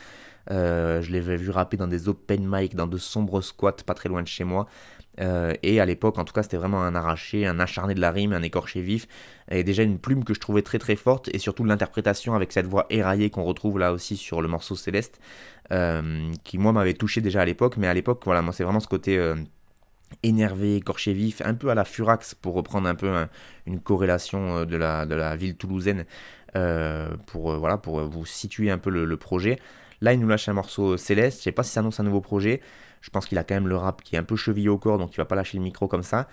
Speaker 1: je l'avais vu rapper dans des open mic, dans de sombres squats pas très loin de chez moi. Euh, et à l'époque, en tout cas, c'était vraiment un arraché, un acharné de la rime, un écorché vif. Et déjà une plume que je trouvais très très forte. Et surtout l'interprétation avec cette voix éraillée qu'on retrouve là aussi sur le morceau Céleste. Euh, qui moi m'avait touché déjà à l'époque. Mais à l'époque, voilà, moi c'est vraiment ce côté euh, énervé, écorché vif, un peu à la Furax pour reprendre un peu une corrélation de la, ville toulousaine. pour, vous situer un peu le, le projet. Là, il nous lâche un morceau Céleste. Je sais pas si ça annonce un nouveau projet. Je pense qu'il a quand même le rap qui est un peu chevillé au corps, donc il va pas lâcher le micro comme ça.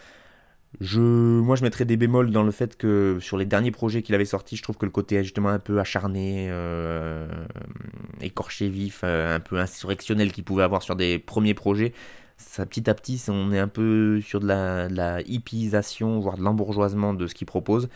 Speaker 1: Moi, je mettrais des bémols dans le fait que sur les derniers projets qu'il avait sortis, je trouve que le côté justement un peu acharné, euh, écorché vif, euh, un peu insurrectionnel qu'il pouvait avoir sur des premiers projets, ça petit à petit, on est un peu sur de la, de hippisation, voire de l'embourgeoisement de ce qu'il propose.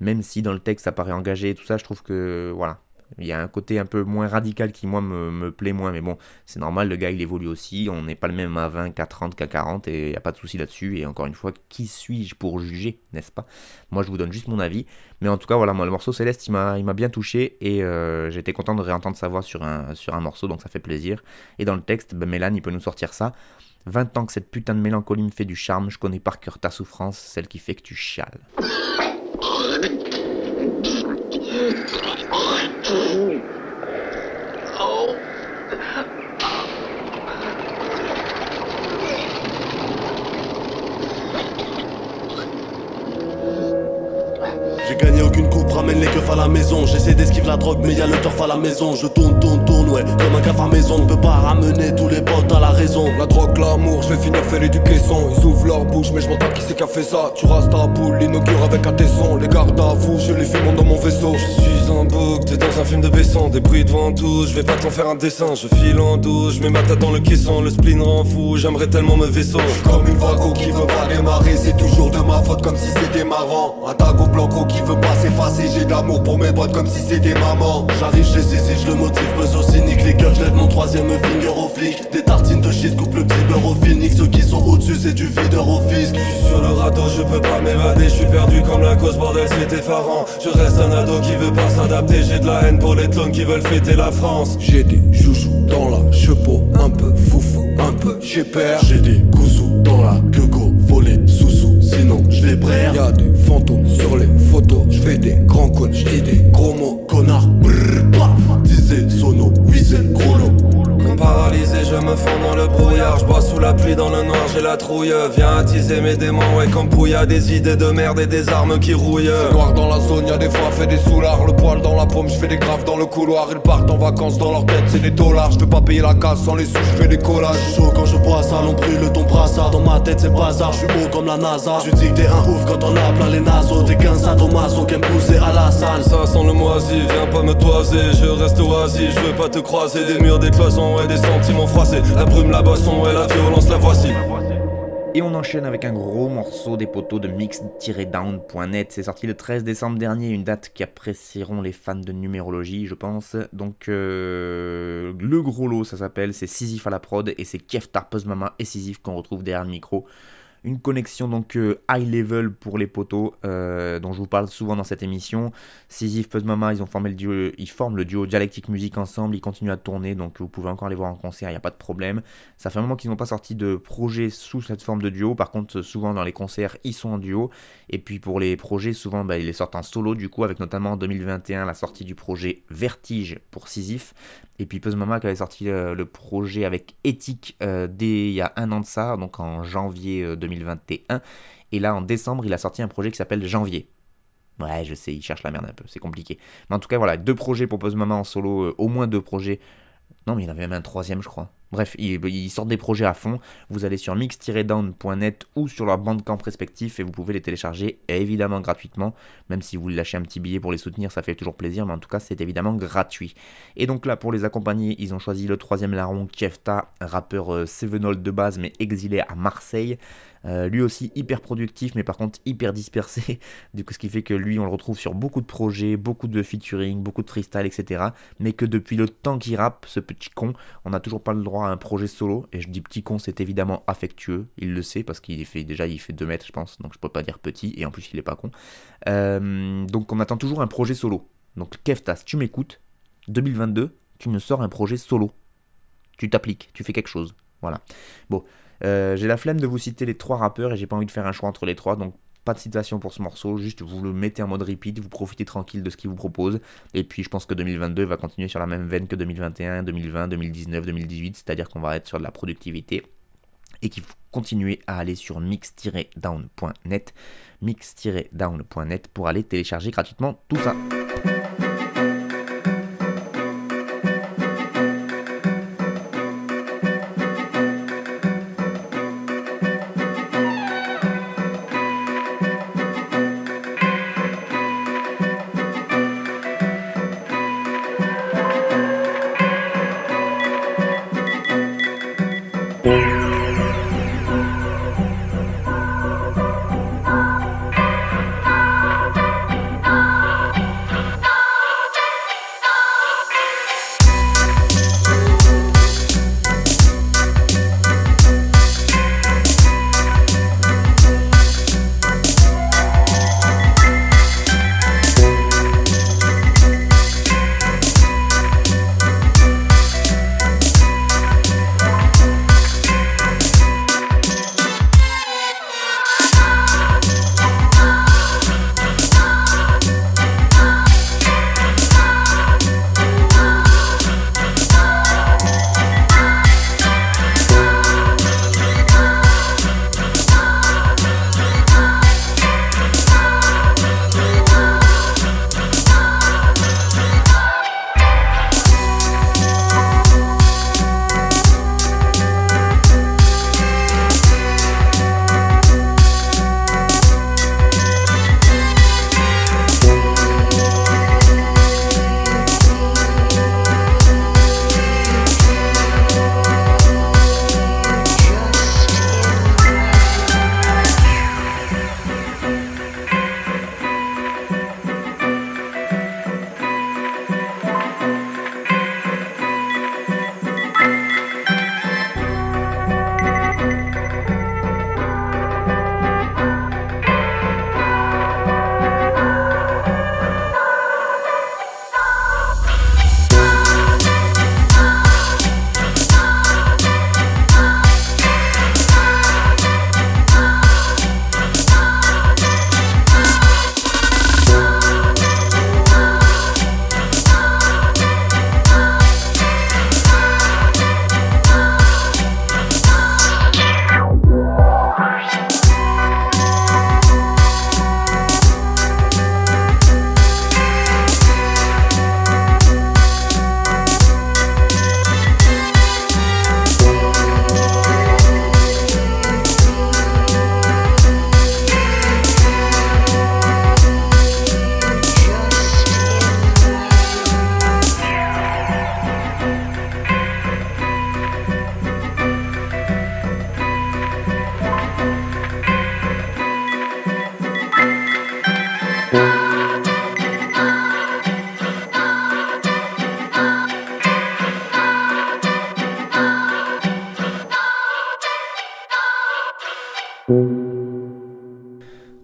Speaker 1: Même si dans le texte ça paraît engagé et tout ça, je trouve que voilà, il y a un côté un peu moins radical qui, moi, me, plaît moins. Mais bon, c'est normal, le gars, il évolue aussi. On n'est pas le même à 20 qu'à 30 qu'à 40. Et il n'y a pas de souci là-dessus. Et encore une fois, qui suis-je pour juger, n'est-ce pas? Moi, je vous donne juste mon avis. Mais en tout cas, voilà, moi, le morceau Céleste, il m'a bien touché. Et euh, j'étais content de réentendre sa voix sur un, sur un morceau. Donc ça fait plaisir. Et dans le texte, ben, il peut nous sortir ça. 20 ans que cette putain de mélancolie me fait du charme. Je connais par cœur ta souffrance, celle qui fait que tu chiales.
Speaker 12: J'ai gagné aucune coupe, ramène les keufs à la maison. J'essaie d'esquiver la drogue, mais y a le turf à la maison. Je tourne, tourne, tourne, Comme un cafard maison, ne peut pas ramener tous les potes à la raison.
Speaker 13: La drogue, l'amour, je vais finir faire du caisson. Ils ouvrent leur bouche, mais je m'entends qui c'est qui a fait ça. Tu rastes ta boule, l'inaugure avec un tesson. Les gardes à vous, je les filme dans mon vaisseau. Je suis un bouc, t'es dans un film de Besson. Des bruits devant tout, je vais pas t'en faire un dessin. Je file en douce, je mets ma tête dans le caisson. Le spleen rend fou, j'aimerais tellement me vaisseau.
Speaker 12: Comme une vague qui veut pas démarrer, c'est toujours de ma faute comme si c'était marrant. Un tago blanco qui veut pas s'effacer, j'ai de l'amour pour mes potes comme si c'était maman. J'arrive, je les je le motive, buzz au cynique. Les keufs, je mon troisième finger au flic. Des tartines de shit, coupe le petit beurre au phoenix. Ceux qui sont au-dessus, c'est du videur au fisc.
Speaker 13: Sur le radeau, je peux pas m'évader, je suis perdu comme la cause, bordel, c'est effarant. Je reste un ado qui veut pas s'adapter, j'ai de la haine pour les clones qui veulent fêter la France.
Speaker 12: J'ai des joujoux dans la chepeau, un peu foufou, un peu j'ai peur. J'ai des gousous dans la gueugo, volés sous-sous, sinon je les brère.
Speaker 13: Y'a des fantômes sur les photos, je fais des grands cons, j'dis des gros mots,
Speaker 12: connard, brrr, disait sono, oui c'est gros lot.
Speaker 13: Paralysé, je me fonds dans le brouillard. Je bois sous la pluie dans le noir, j'ai la trouille. Viens attiser mes démons, ouais, comme Pouilla. Des idées de merde et des armes qui rouillent.
Speaker 12: noir dans la zone, y'a des fois fait des soulards. Le poil dans la paume, je fais des graves dans le couloir. Ils partent en vacances dans leur tête, c'est des dollars. Je peux pas payer la casse sans les sous, je fais des collages. Chaud quand je bois ça, l'on brûle ton brassard. Dans ma tête, c'est bazar, je suis haut comme la NASA. Tu dis que t'es un ouf quand on a plein les naseaux. T'es qu'un sadomaso qui aime pousser à la salle.
Speaker 13: Ça sent le moisi, viens pas me toiser. Je reste oisif, je veux pas te croiser. Des murs, des cloisons, ouais, des et
Speaker 1: on enchaîne avec un gros morceau des poteaux de mix-down.net. C'est sorti le 13 décembre dernier, une date qui apprécieront les fans de numérologie, je pense. Donc, euh, le gros lot, ça s'appelle, c'est Sisyphe à la prod et c'est Keftar Mama et Sisyphe qu'on retrouve derrière le micro. Une connexion donc euh, high level pour les poteaux, euh, dont je vous parle souvent dans cette émission. Sisyphe, Fuzz Mama, ils ont formé le duo, ils forment le duo Dialectic Music ensemble, ils continuent à tourner, donc vous pouvez encore les voir en concert, il n'y a pas de problème. Ça fait un moment qu'ils n'ont pas sorti de projet sous cette forme de duo, par contre souvent dans les concerts ils sont en duo, et puis pour les projets souvent bah, ils les sortent en solo du coup, avec notamment en 2021 la sortie du projet Vertige pour Sisyphe, et puis Puzz Mama qui avait sorti euh, le projet avec Ethic dès il y a un an de ça, donc en janvier 2021. 2021. Et là, en décembre, il a sorti un projet qui s'appelle Janvier. Ouais, je sais, il cherche la merde un peu, c'est compliqué. Mais en tout cas, voilà, deux projets pour Pose Maman en solo, euh, au moins deux projets. Non, mais il y en avait même un troisième, je crois. Bref, ils, sortent des projets à fond. Vous allez sur mix-down.net ou sur leur bandcamp respectif et vous pouvez les télécharger évidemment gratuitement. Même si vous lâchez un petit billet pour les soutenir, ça fait toujours plaisir, mais en tout cas, c'est évidemment gratuit. Et donc là, pour les accompagner, ils ont choisi le troisième larron, Kiefta, rappeur euh, Sevenol de base, mais exilé à Marseille. Euh, lui aussi hyper productif, mais par contre hyper dispersé. du coup, ce qui fait que lui, on le retrouve sur beaucoup de projets, beaucoup de featuring, beaucoup de freestyle, etc. Mais que depuis le temps qu'il rappe, ce petit con, on n'a toujours pas le droit à un projet solo. Et je dis petit con, c'est évidemment affectueux. Il le sait parce qu'il fait déjà, il fait 2 mètres, je pense. Donc je peux pas dire petit. Et en plus, il est pas con. Euh, donc on attend toujours un projet solo. Donc Keftas, tu m'écoutes. 2022, tu me sors un projet solo. Tu t'appliques, tu fais quelque chose. Voilà. Bon, euh, j'ai la flemme de vous citer les trois rappeurs et j'ai pas envie de faire un choix entre les trois, donc pas de citation pour ce morceau, juste vous le mettez en mode repeat, vous profitez tranquille de ce qu'il vous propose, et puis je pense que 2022 va continuer sur la même veine que 2021, 2020, 2019, 2018, c'est-à-dire qu'on va être sur de la productivité, et qu'il faut continuer à aller sur mix-down.net, mix-down.net pour aller télécharger gratuitement tout ça.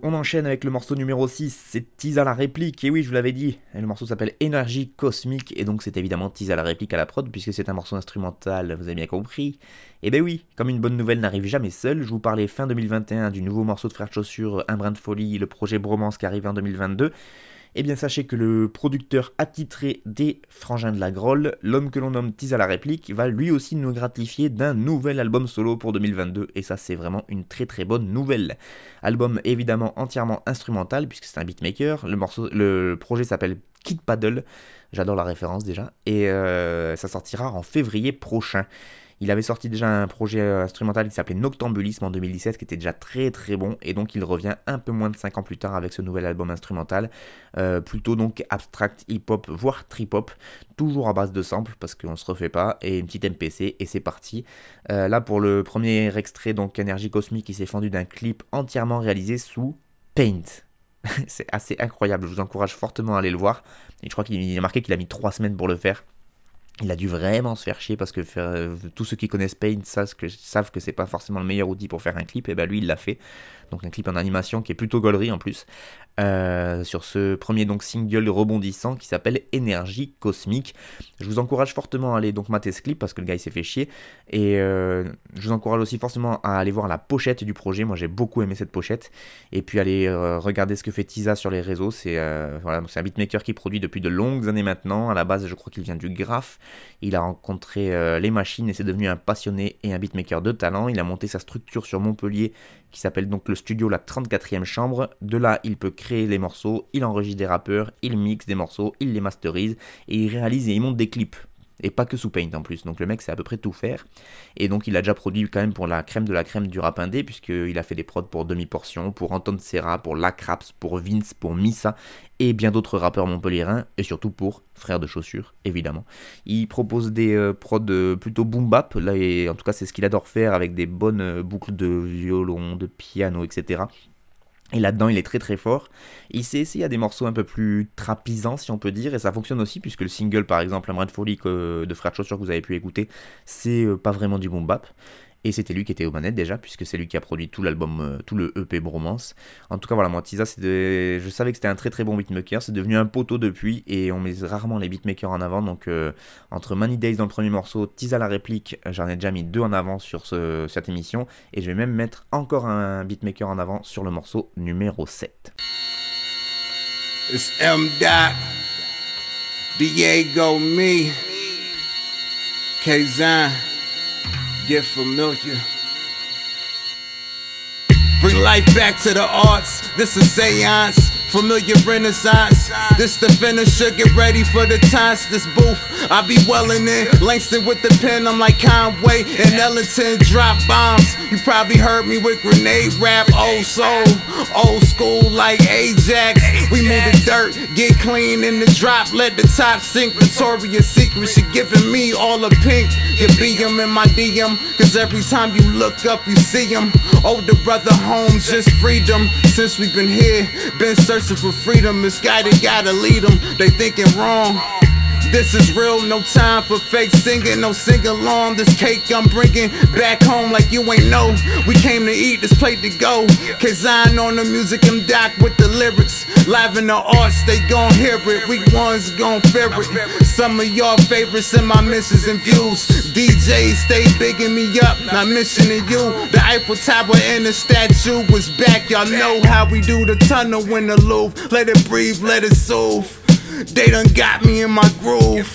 Speaker 1: On enchaîne avec le morceau numéro 6, c'est Tease à la réplique, et oui, je vous l'avais dit, le morceau s'appelle Énergie Cosmique, et donc c'est évidemment Tease à la réplique à la prod, puisque c'est un morceau instrumental, vous avez bien compris. Et eh ben oui, comme une bonne nouvelle n'arrive jamais seule, je vous parlais fin 2021 du nouveau morceau de Frère Chaussure, Un brin de folie, le projet Bromance qui arrive en 2022, eh bien sachez que le producteur attitré des Frangins de la Grolle, l'homme que l'on nomme Tease à la réplique, va lui aussi nous gratifier d'un nouvel album solo pour 2022, et ça c'est vraiment une très très bonne nouvelle. Album évidemment entièrement instrumental, puisque c'est un beatmaker, le projet s'appelle Kid Paddle, j'adore la référence déjà, et euh, ça sortira en février prochain. Il avait sorti déjà un projet euh, instrumental qui s'appelait Noctambulisme en 2017, qui était déjà très très bon, et donc il revient un peu moins de 5 ans plus tard avec ce nouvel album instrumental, euh, plutôt donc abstract hip-hop, voire trip-hop, toujours à base de samples, parce qu'on se refait pas, et une petite MPC, et c'est parti. Euh, là pour le premier extrait, donc Énergie Cosmique, qui s'est fendu d'un clip entièrement réalisé sous Paint. c'est assez incroyable, je vous encourage fortement à aller le voir. Et je crois qu'il a marqué qu'il a mis 3 semaines pour le faire il a dû vraiment se faire chier parce que euh, tous ceux qui connaissent Paint savent que, savent que c'est pas forcément le meilleur outil pour faire un clip, et ben lui il l'a fait. Donc un clip en animation qui est plutôt gaulerie en plus. Euh, sur ce premier donc single rebondissant qui s'appelle Énergie Cosmique. Je vous encourage fortement à aller donc mater ce clip parce que le gars il s'est fait chier. Et euh, je vous encourage aussi forcément à aller voir la pochette du projet. Moi j'ai beaucoup aimé cette pochette. Et puis aller regarder ce que fait Tisa sur les réseaux. C'est voilà, un beatmaker qui produit depuis de longues années maintenant. À la base je crois qu'il vient du Graph. Il a rencontré euh, les machines et c'est devenu un passionné et un beatmaker de talent. Il a monté sa structure sur Montpellier qui s'appelle donc le studio La 34e Chambre. De là, il peut créer les morceaux, il enregistre des rappeurs, il mixe des morceaux, il les masterise et il réalise et il monte des clips et pas que sous Paint en plus. Donc le mec sait à peu près tout faire. Et donc il a déjà produit quand même pour la crème de la crème du rap indé, puisqu'il a fait des prods pour Demi-Portion, pour Anton Serra, pour Lacraps, pour Vince, pour Missa, et bien d'autres rappeurs montpelliérains, et surtout pour Frères de Chaussures, évidemment. Il propose des euh, prods euh, plutôt boom bap, là, et en tout cas c'est ce qu'il adore faire, avec des bonnes euh, boucles de violon, de piano, etc. Et là-dedans, il est très très fort. Il s'est essayé à des morceaux un peu plus trapisants, si on peut dire, et ça fonctionne aussi, puisque le single, par exemple, Un brin de folie de Frère Chaussure que vous avez pu écouter, c'est euh, pas vraiment du boom bap. Et c'était lui qui était aux manettes déjà, puisque c'est lui qui a produit tout l'album, euh, tout le EP Bromance. En tout cas, voilà, moi, Tisa, je savais que c'était un très très bon beatmaker. C'est devenu un poteau depuis, et on met rarement les beatmakers en avant. Donc, euh, entre Money Days dans le premier morceau, Tisa la réplique, j'en ai déjà mis deux en avant sur cette émission. Et je vais même mettre encore un beatmaker en avant sur le morceau numéro 7.
Speaker 14: M. Diego, me, get familiar. Bring life back to the arts. This is seance. Familiar renaissance. This the finisher, get ready for the task. This booth, I be welling in. Langston with the pen, I'm like Conway and Ellington. Drop bombs. You probably heard me with grenade rap. Old soul, old school like Ajax. We move the dirt, get clean in the drop. Let the top sink. Victoria's Secret, she giving me all the pink. You be him in my DM, cause every time you look up, you see him. Older brother home, just freedom. Since we've been here, been searching searching for freedom. Misguided, gotta lead them. They thinking wrong. This is real, no time for fake singing, no sing along. This cake I'm bringing back home like you ain't know. We came to eat, this plate to go. I on the music I'm doc with the lyrics. Live in the arts, they gon' hear it. We ones gon' fear it. Some of y'all favorites in my missions and views. DJs stay bigging me up, not mentioning you. The Eiffel Tower and the statue was back. Y'all know how we do the tunnel in the loop. Let it breathe, let it soothe. They done got me in my groove.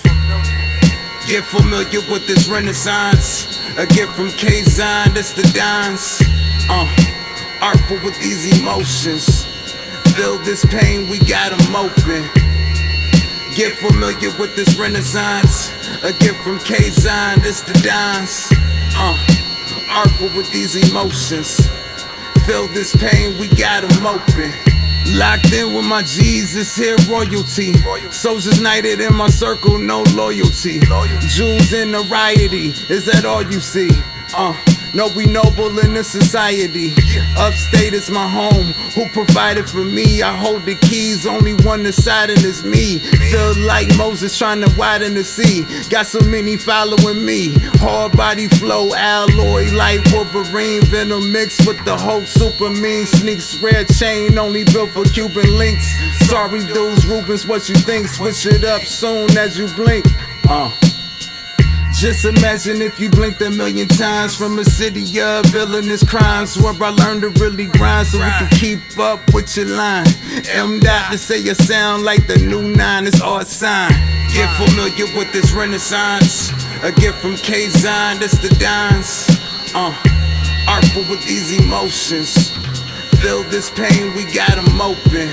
Speaker 14: Get familiar with this renaissance. A gift from K-Zine, that's the dance. Uh, artful with these emotions. Feel this pain, we got them open. Get familiar with this renaissance. A gift from K-Zine, that's the dance. Uh, artful with these emotions. Feel this pain, we got them open. Locked in with my Jesus here, royalty. Soldiers knighted in my circle, no loyalty. Jewels in the riety, is that all you see? Uh, No, we noble in this society. Upstate is my home. Who provided for me? I hold the keys, only one deciding is me. Feel like Moses trying to widen the sea. Got so many following me. Hard body flow, alloy like Wolverine. Venom mixed with the whole super mean. Sneaks, red chain, only built for Cuban links. Sorry, dudes, Rubens, what you think? Switch it up soon as you blink. Uh. Just imagine if you blinked a million times from a city of villainous crimes where I learned to really grind so we can keep up with your line. M dot to say you sound like the new nine, it's art sign. Get familiar with this renaissance. A gift from K Zine, that's the dance. Uh, artful with these emotions. Feel this pain, we got them open.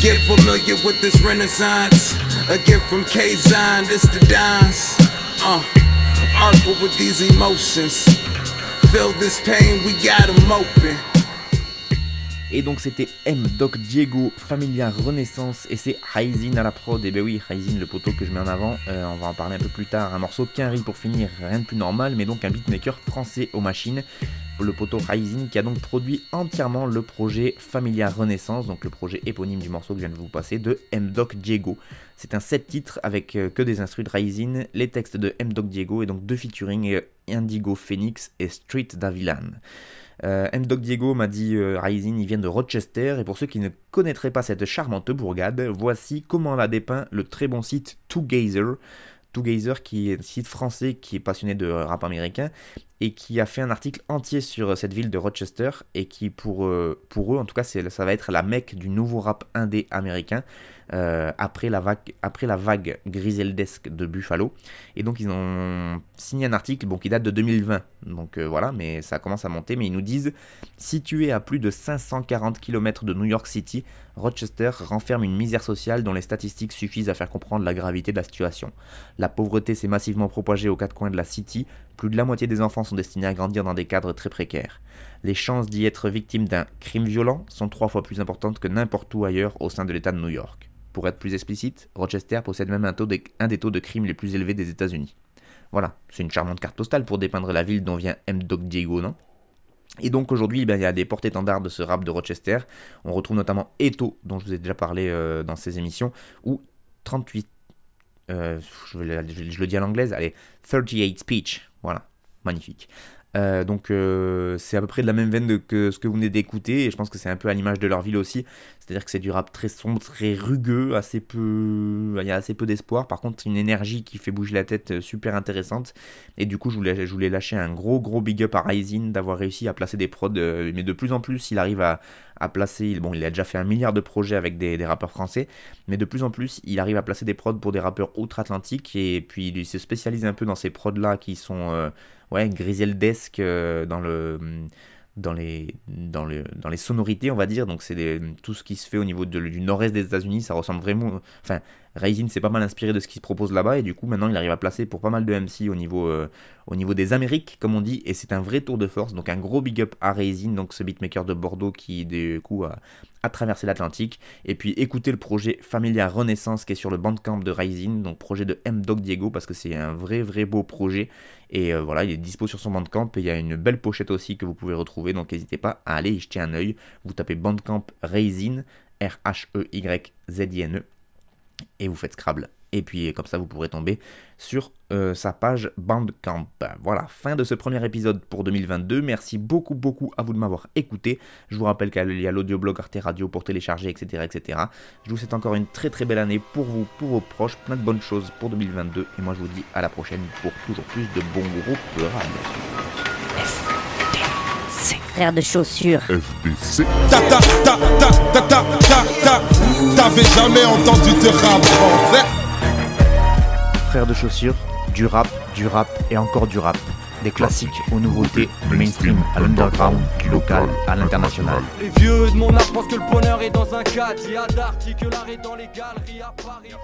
Speaker 14: Get familiar with this renaissance. A gift from K Zine, this the dance.
Speaker 1: Et donc c'était M. Doc Diego, Familia Renaissance, et c'est Ryzin à la prod. Et ben oui, Ryzin, le poteau que je mets en avant, euh, on va en parler un peu plus tard. Un morceau Quinry pour finir, rien de plus normal, mais donc un beatmaker français aux machines. Le poteau Ryzin qui a donc produit entièrement le projet Familia Renaissance, donc le projet éponyme du morceau que je viens de vous passer, de M. Doc Diego. C'est un 7 titres avec euh, que des instrus de Ryzin, les textes de M. Doc Diego et donc deux featuring euh, Indigo Phoenix et Street Davilan. Euh, M-Doc Diego m'a dit euh, Rising, il vient de Rochester, et pour ceux qui ne connaîtraient pas cette charmante bourgade, voici comment l'a dépeint le très bon site Gazer. Gazer qui est un site français qui est passionné de rap américain et qui a fait un article entier sur cette ville de Rochester et qui pour, euh, pour eux en tout cas ça va être la mecque du nouveau rap indé américain euh, après, la vague, après la vague griseldesque de Buffalo. Et donc ils ont signé un article bon, qui date de 2020. Donc euh, voilà, mais ça commence à monter. Mais ils nous disent, situé à plus de 540 km de New York City, Rochester renferme une misère sociale dont les statistiques suffisent à faire comprendre la gravité de la situation. La pauvreté s'est massivement propagée aux quatre coins de la City, plus de la moitié des enfants sont destinés à grandir dans des cadres très précaires. Les chances d'y être victime d'un crime violent sont trois fois plus importantes que n'importe où ailleurs au sein de l'État de New York. Pour être plus explicite, Rochester possède même un, des taux de crime les plus élevés des États-Unis. Voilà, c'est une charmante carte postale pour dépeindre la ville dont vient M. Doc Diego, non? Et donc aujourd'hui, ben, il y a des porte-étendards de ce rap de Rochester. On retrouve notamment Eto, dont je vous ai déjà parlé euh, dans ces émissions, ou 38, euh, je, je, le dis à l'anglaise, allez, 38 Speech, voilà, magnifique. Euh, donc euh, c'est à peu près de la même veine que ce que vous venez d'écouter et je pense que c'est un peu à l'image de leur ville aussi. C'est-à-dire que c'est du rap très sombre, très rugueux, assez peu, il y a assez peu d'espoir. Par contre, une énergie qui fait bouger la tête euh, super intéressante. Et du coup, je voulais, lâcher un gros gros big up à Ryzen d'avoir réussi à placer des prods, mais de plus en plus, il arrive à, placer. Bon, il a déjà fait un milliard de projets avec des, des, rappeurs français, mais de plus en plus, il arrive à placer des prods pour des rappeurs outre-Atlantique et puis il se spécialise un peu dans ces prods là qui sont ouais, griseldesque euh, dans le dans les, dans, le, dans les sonorités, on va dire. Donc, c'est tout ce qui se fait au niveau du nord-est des États-Unis. Ça ressemble vraiment. Enfin, Raisin s'est pas mal inspiré de ce qui se propose là-bas. Et du coup, maintenant, il arrive à placer pour pas mal de MC au niveau, euh, au niveau des Amériques, comme on dit. Et c'est un vrai tour de force. Donc, un gros big up à Raisin, donc ce beatmaker de Bordeaux qui, du coup, a, traversé l'Atlantique. Et puis, écoutez le projet Familia Renaissance qui est sur le bandcamp de Raisin. Donc, projet de M. Dog Diego parce que c'est un vrai, vrai beau projet. Et euh, voilà, il est dispo sur son Bandcamp. Et il y a une belle pochette aussi que vous pouvez retrouver. Donc n'hésitez pas à aller y jeter un oeil. Vous tapez Bandcamp Raisin, R-H-E-Y-Z-I-N-E. Et vous faites Scrabble. Et puis comme ça, vous pourrez tomber sur euh, sa page Bandcamp. Voilà, fin de ce premier épisode pour 2022. Merci beaucoup, beaucoup à vous de m'avoir écouté. Je vous rappelle qu'il y a l'audioblog Arte Radio pour télécharger, etc., etc. Je vous souhaite encore une très très belle année pour vous, pour vos proches. Plein de bonnes choses pour 2022. Et moi, je vous dis à la prochaine pour toujours plus de bons groupes.
Speaker 15: Frère de chaussures.
Speaker 6: FDC. Ta ta ta ta ta ta ta ta. T'avais jamais entendu de rap en
Speaker 1: frères de chaussures, du rap, du rap et encore du rap. Des classiques aux nouveautés, du mainstream à l'underground, du local à l'international.
Speaker 16: Les vieux de mon art pensent que le bonheur est dans un cadre, il y a d'articles, l'art est dans les galeries à Paris.